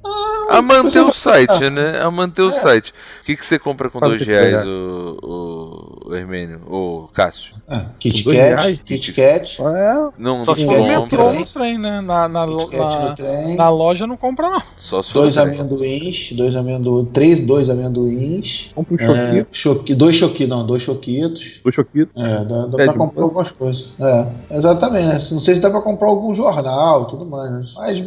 A, manter o site, né? A manter o é. site. O que, que você compra com dois reais, o, o Hermênio? Ô, Cássio? Ah, Kit Os dois Kat, reais? Kit Kat, É, Não, Só não se for compra. metrô no trem, né? Na, na, na, no trem, na loja não compra, não. Só se for dois no amendoins, dois amendoins, três, dois amendoins, pro é, choquito, choqui, dois choquitos, não, dois choquitos. do choquito. É, dá, dá É, pra comprar algumas coisas. É, exatamente. Não sei se dá pra comprar algum jornal e tudo mais. né?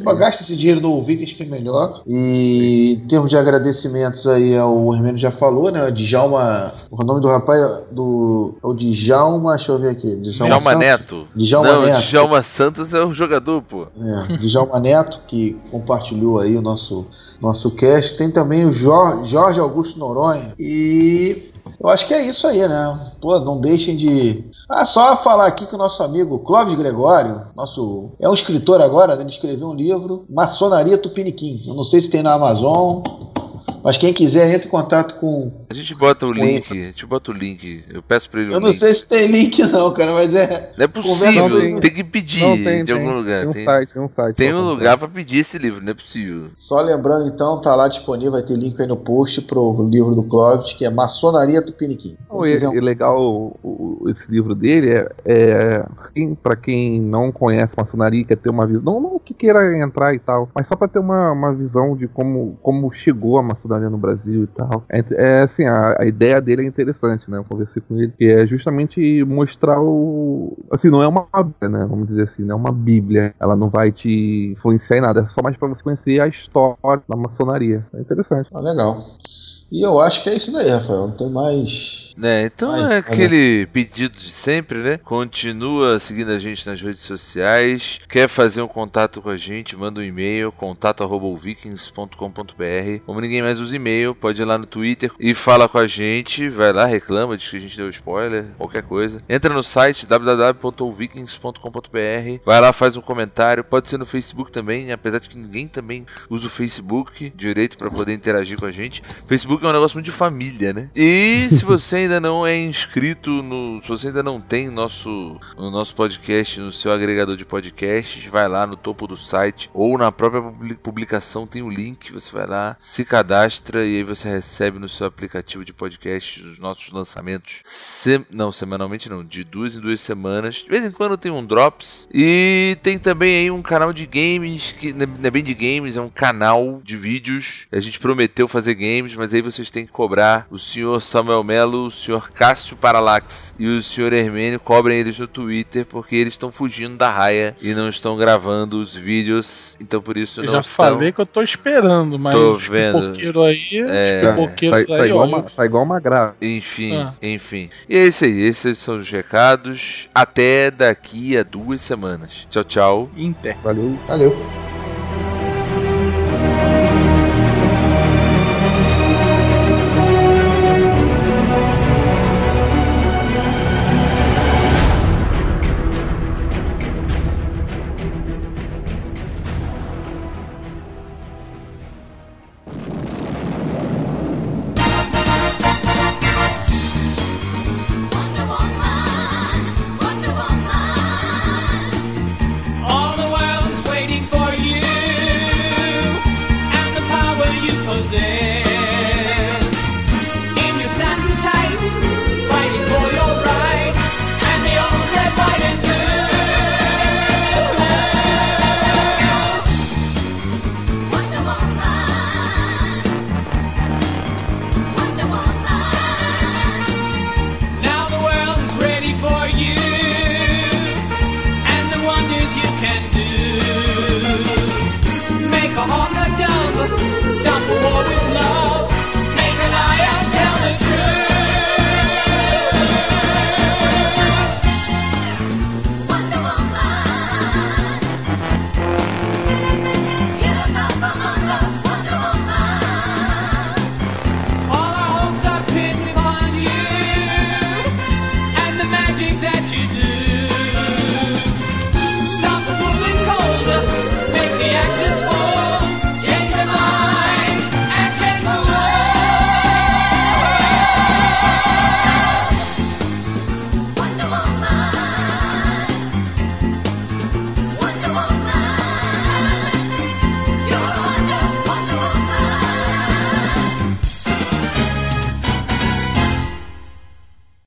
Mas gasta esse dinheiro do Vikings que é melhor. E em termos de agradecimentos aí, é o Hermênio já falou, né? Djalma. O nome do rapaz é do. O Djalma. Deixa eu ver aqui. Djalma, Djalma Santos. Neto. Djalma não, Neto. Djalma Santos é o jogador, pô. É, Djalma Neto, que compartilhou aí o nosso, nosso cast. Tem também o Jor- Jorge Augusto Noronha. E eu acho que é isso aí, né? Pô, não deixem de. Ah, só falar aqui que o nosso amigo Clóvis Gregório, nosso. É um escritor agora, né? ele escreveu um livro, Maçonaria Tupiniquim. Eu não sei se tem na Amazon. Mas quem quiser, entre em contato com. A gente bota o Com link, a gente bota o link. Eu peço pra ele o Eu não link. sei se tem link, não, cara, mas é. Não é possível, Não, tem- tem que pedir Não, tem, de tem, algum lugar. Tem um Tem, site, tem um site. tem pra um lugar pra pedir esse livro, não é possível. Só lembrando então, tá lá disponível, vai ter link aí no post pro livro do Clóvis, que é Maçonaria Tupiniquim. Quem Não, e, um- e legal o- o- esse livro dele é, é quem, para quem não conhece maçonaria quer ter uma visão não, não que queira entrar e tal mas só para ter uma, uma visão de como, como chegou a maçonaria no Brasil e tal é, é, assim a, a ideia dele é interessante né eu conversei com ele que é justamente mostrar o assim não é uma bíblia, né vamos dizer assim não é uma bíblia ela não vai te influenciar em nada é só mais para você conhecer a história da maçonaria é interessante Ah, legal. E eu acho que é isso daí, Rafael. Não tem mais. Né? Então Mas, é aquele pedido de sempre, né? Continua seguindo a gente nas redes sociais. Quer fazer um contato com a gente? Manda um e-mail, contato@vikings.com.br. Como ninguém mais usa e-mail, pode ir lá no Twitter e fala com a gente. Vai lá, reclama, diz que a gente deu spoiler, qualquer coisa. Entra no site www.vikings.com.br. Vai lá, faz um comentário. Pode ser no Facebook também, apesar de que ninguém também usa o Facebook direito para poder interagir com a gente. Facebook é um negócio muito de família, né? E se você ainda não é inscrito no. Se você ainda não tem nosso, o nosso podcast no seu agregador de podcasts, vai lá no topo do site ou na própria publi- publicação tem o link. Você vai lá, se cadastra e aí você recebe no seu aplicativo de podcast os nossos lançamentos. Não, semanalmente não, de duas em duas semanas. De vez em quando tem um Drops. E tem também aí um canal de games, que não é bem de games, é um canal de vídeos. A gente prometeu fazer games, mas aí vocês têm que cobrar o senhor Samuel Melo, o senhor Cássio Paralax e o senhor Hermênio. Cobrem eles no Twitter, porque eles estão fugindo da raia e não estão gravando os vídeos. Então por isso Eu não já estão... falei que eu tô esperando, mas Tô vendo. aí, É. tá, tá aí, igual uma, tá igual uma grávida Enfim, Ah. enfim. E é isso aí. Esses são os recados. Até daqui a duas semanas. Tchau, tchau. Inter. valeu Valeu.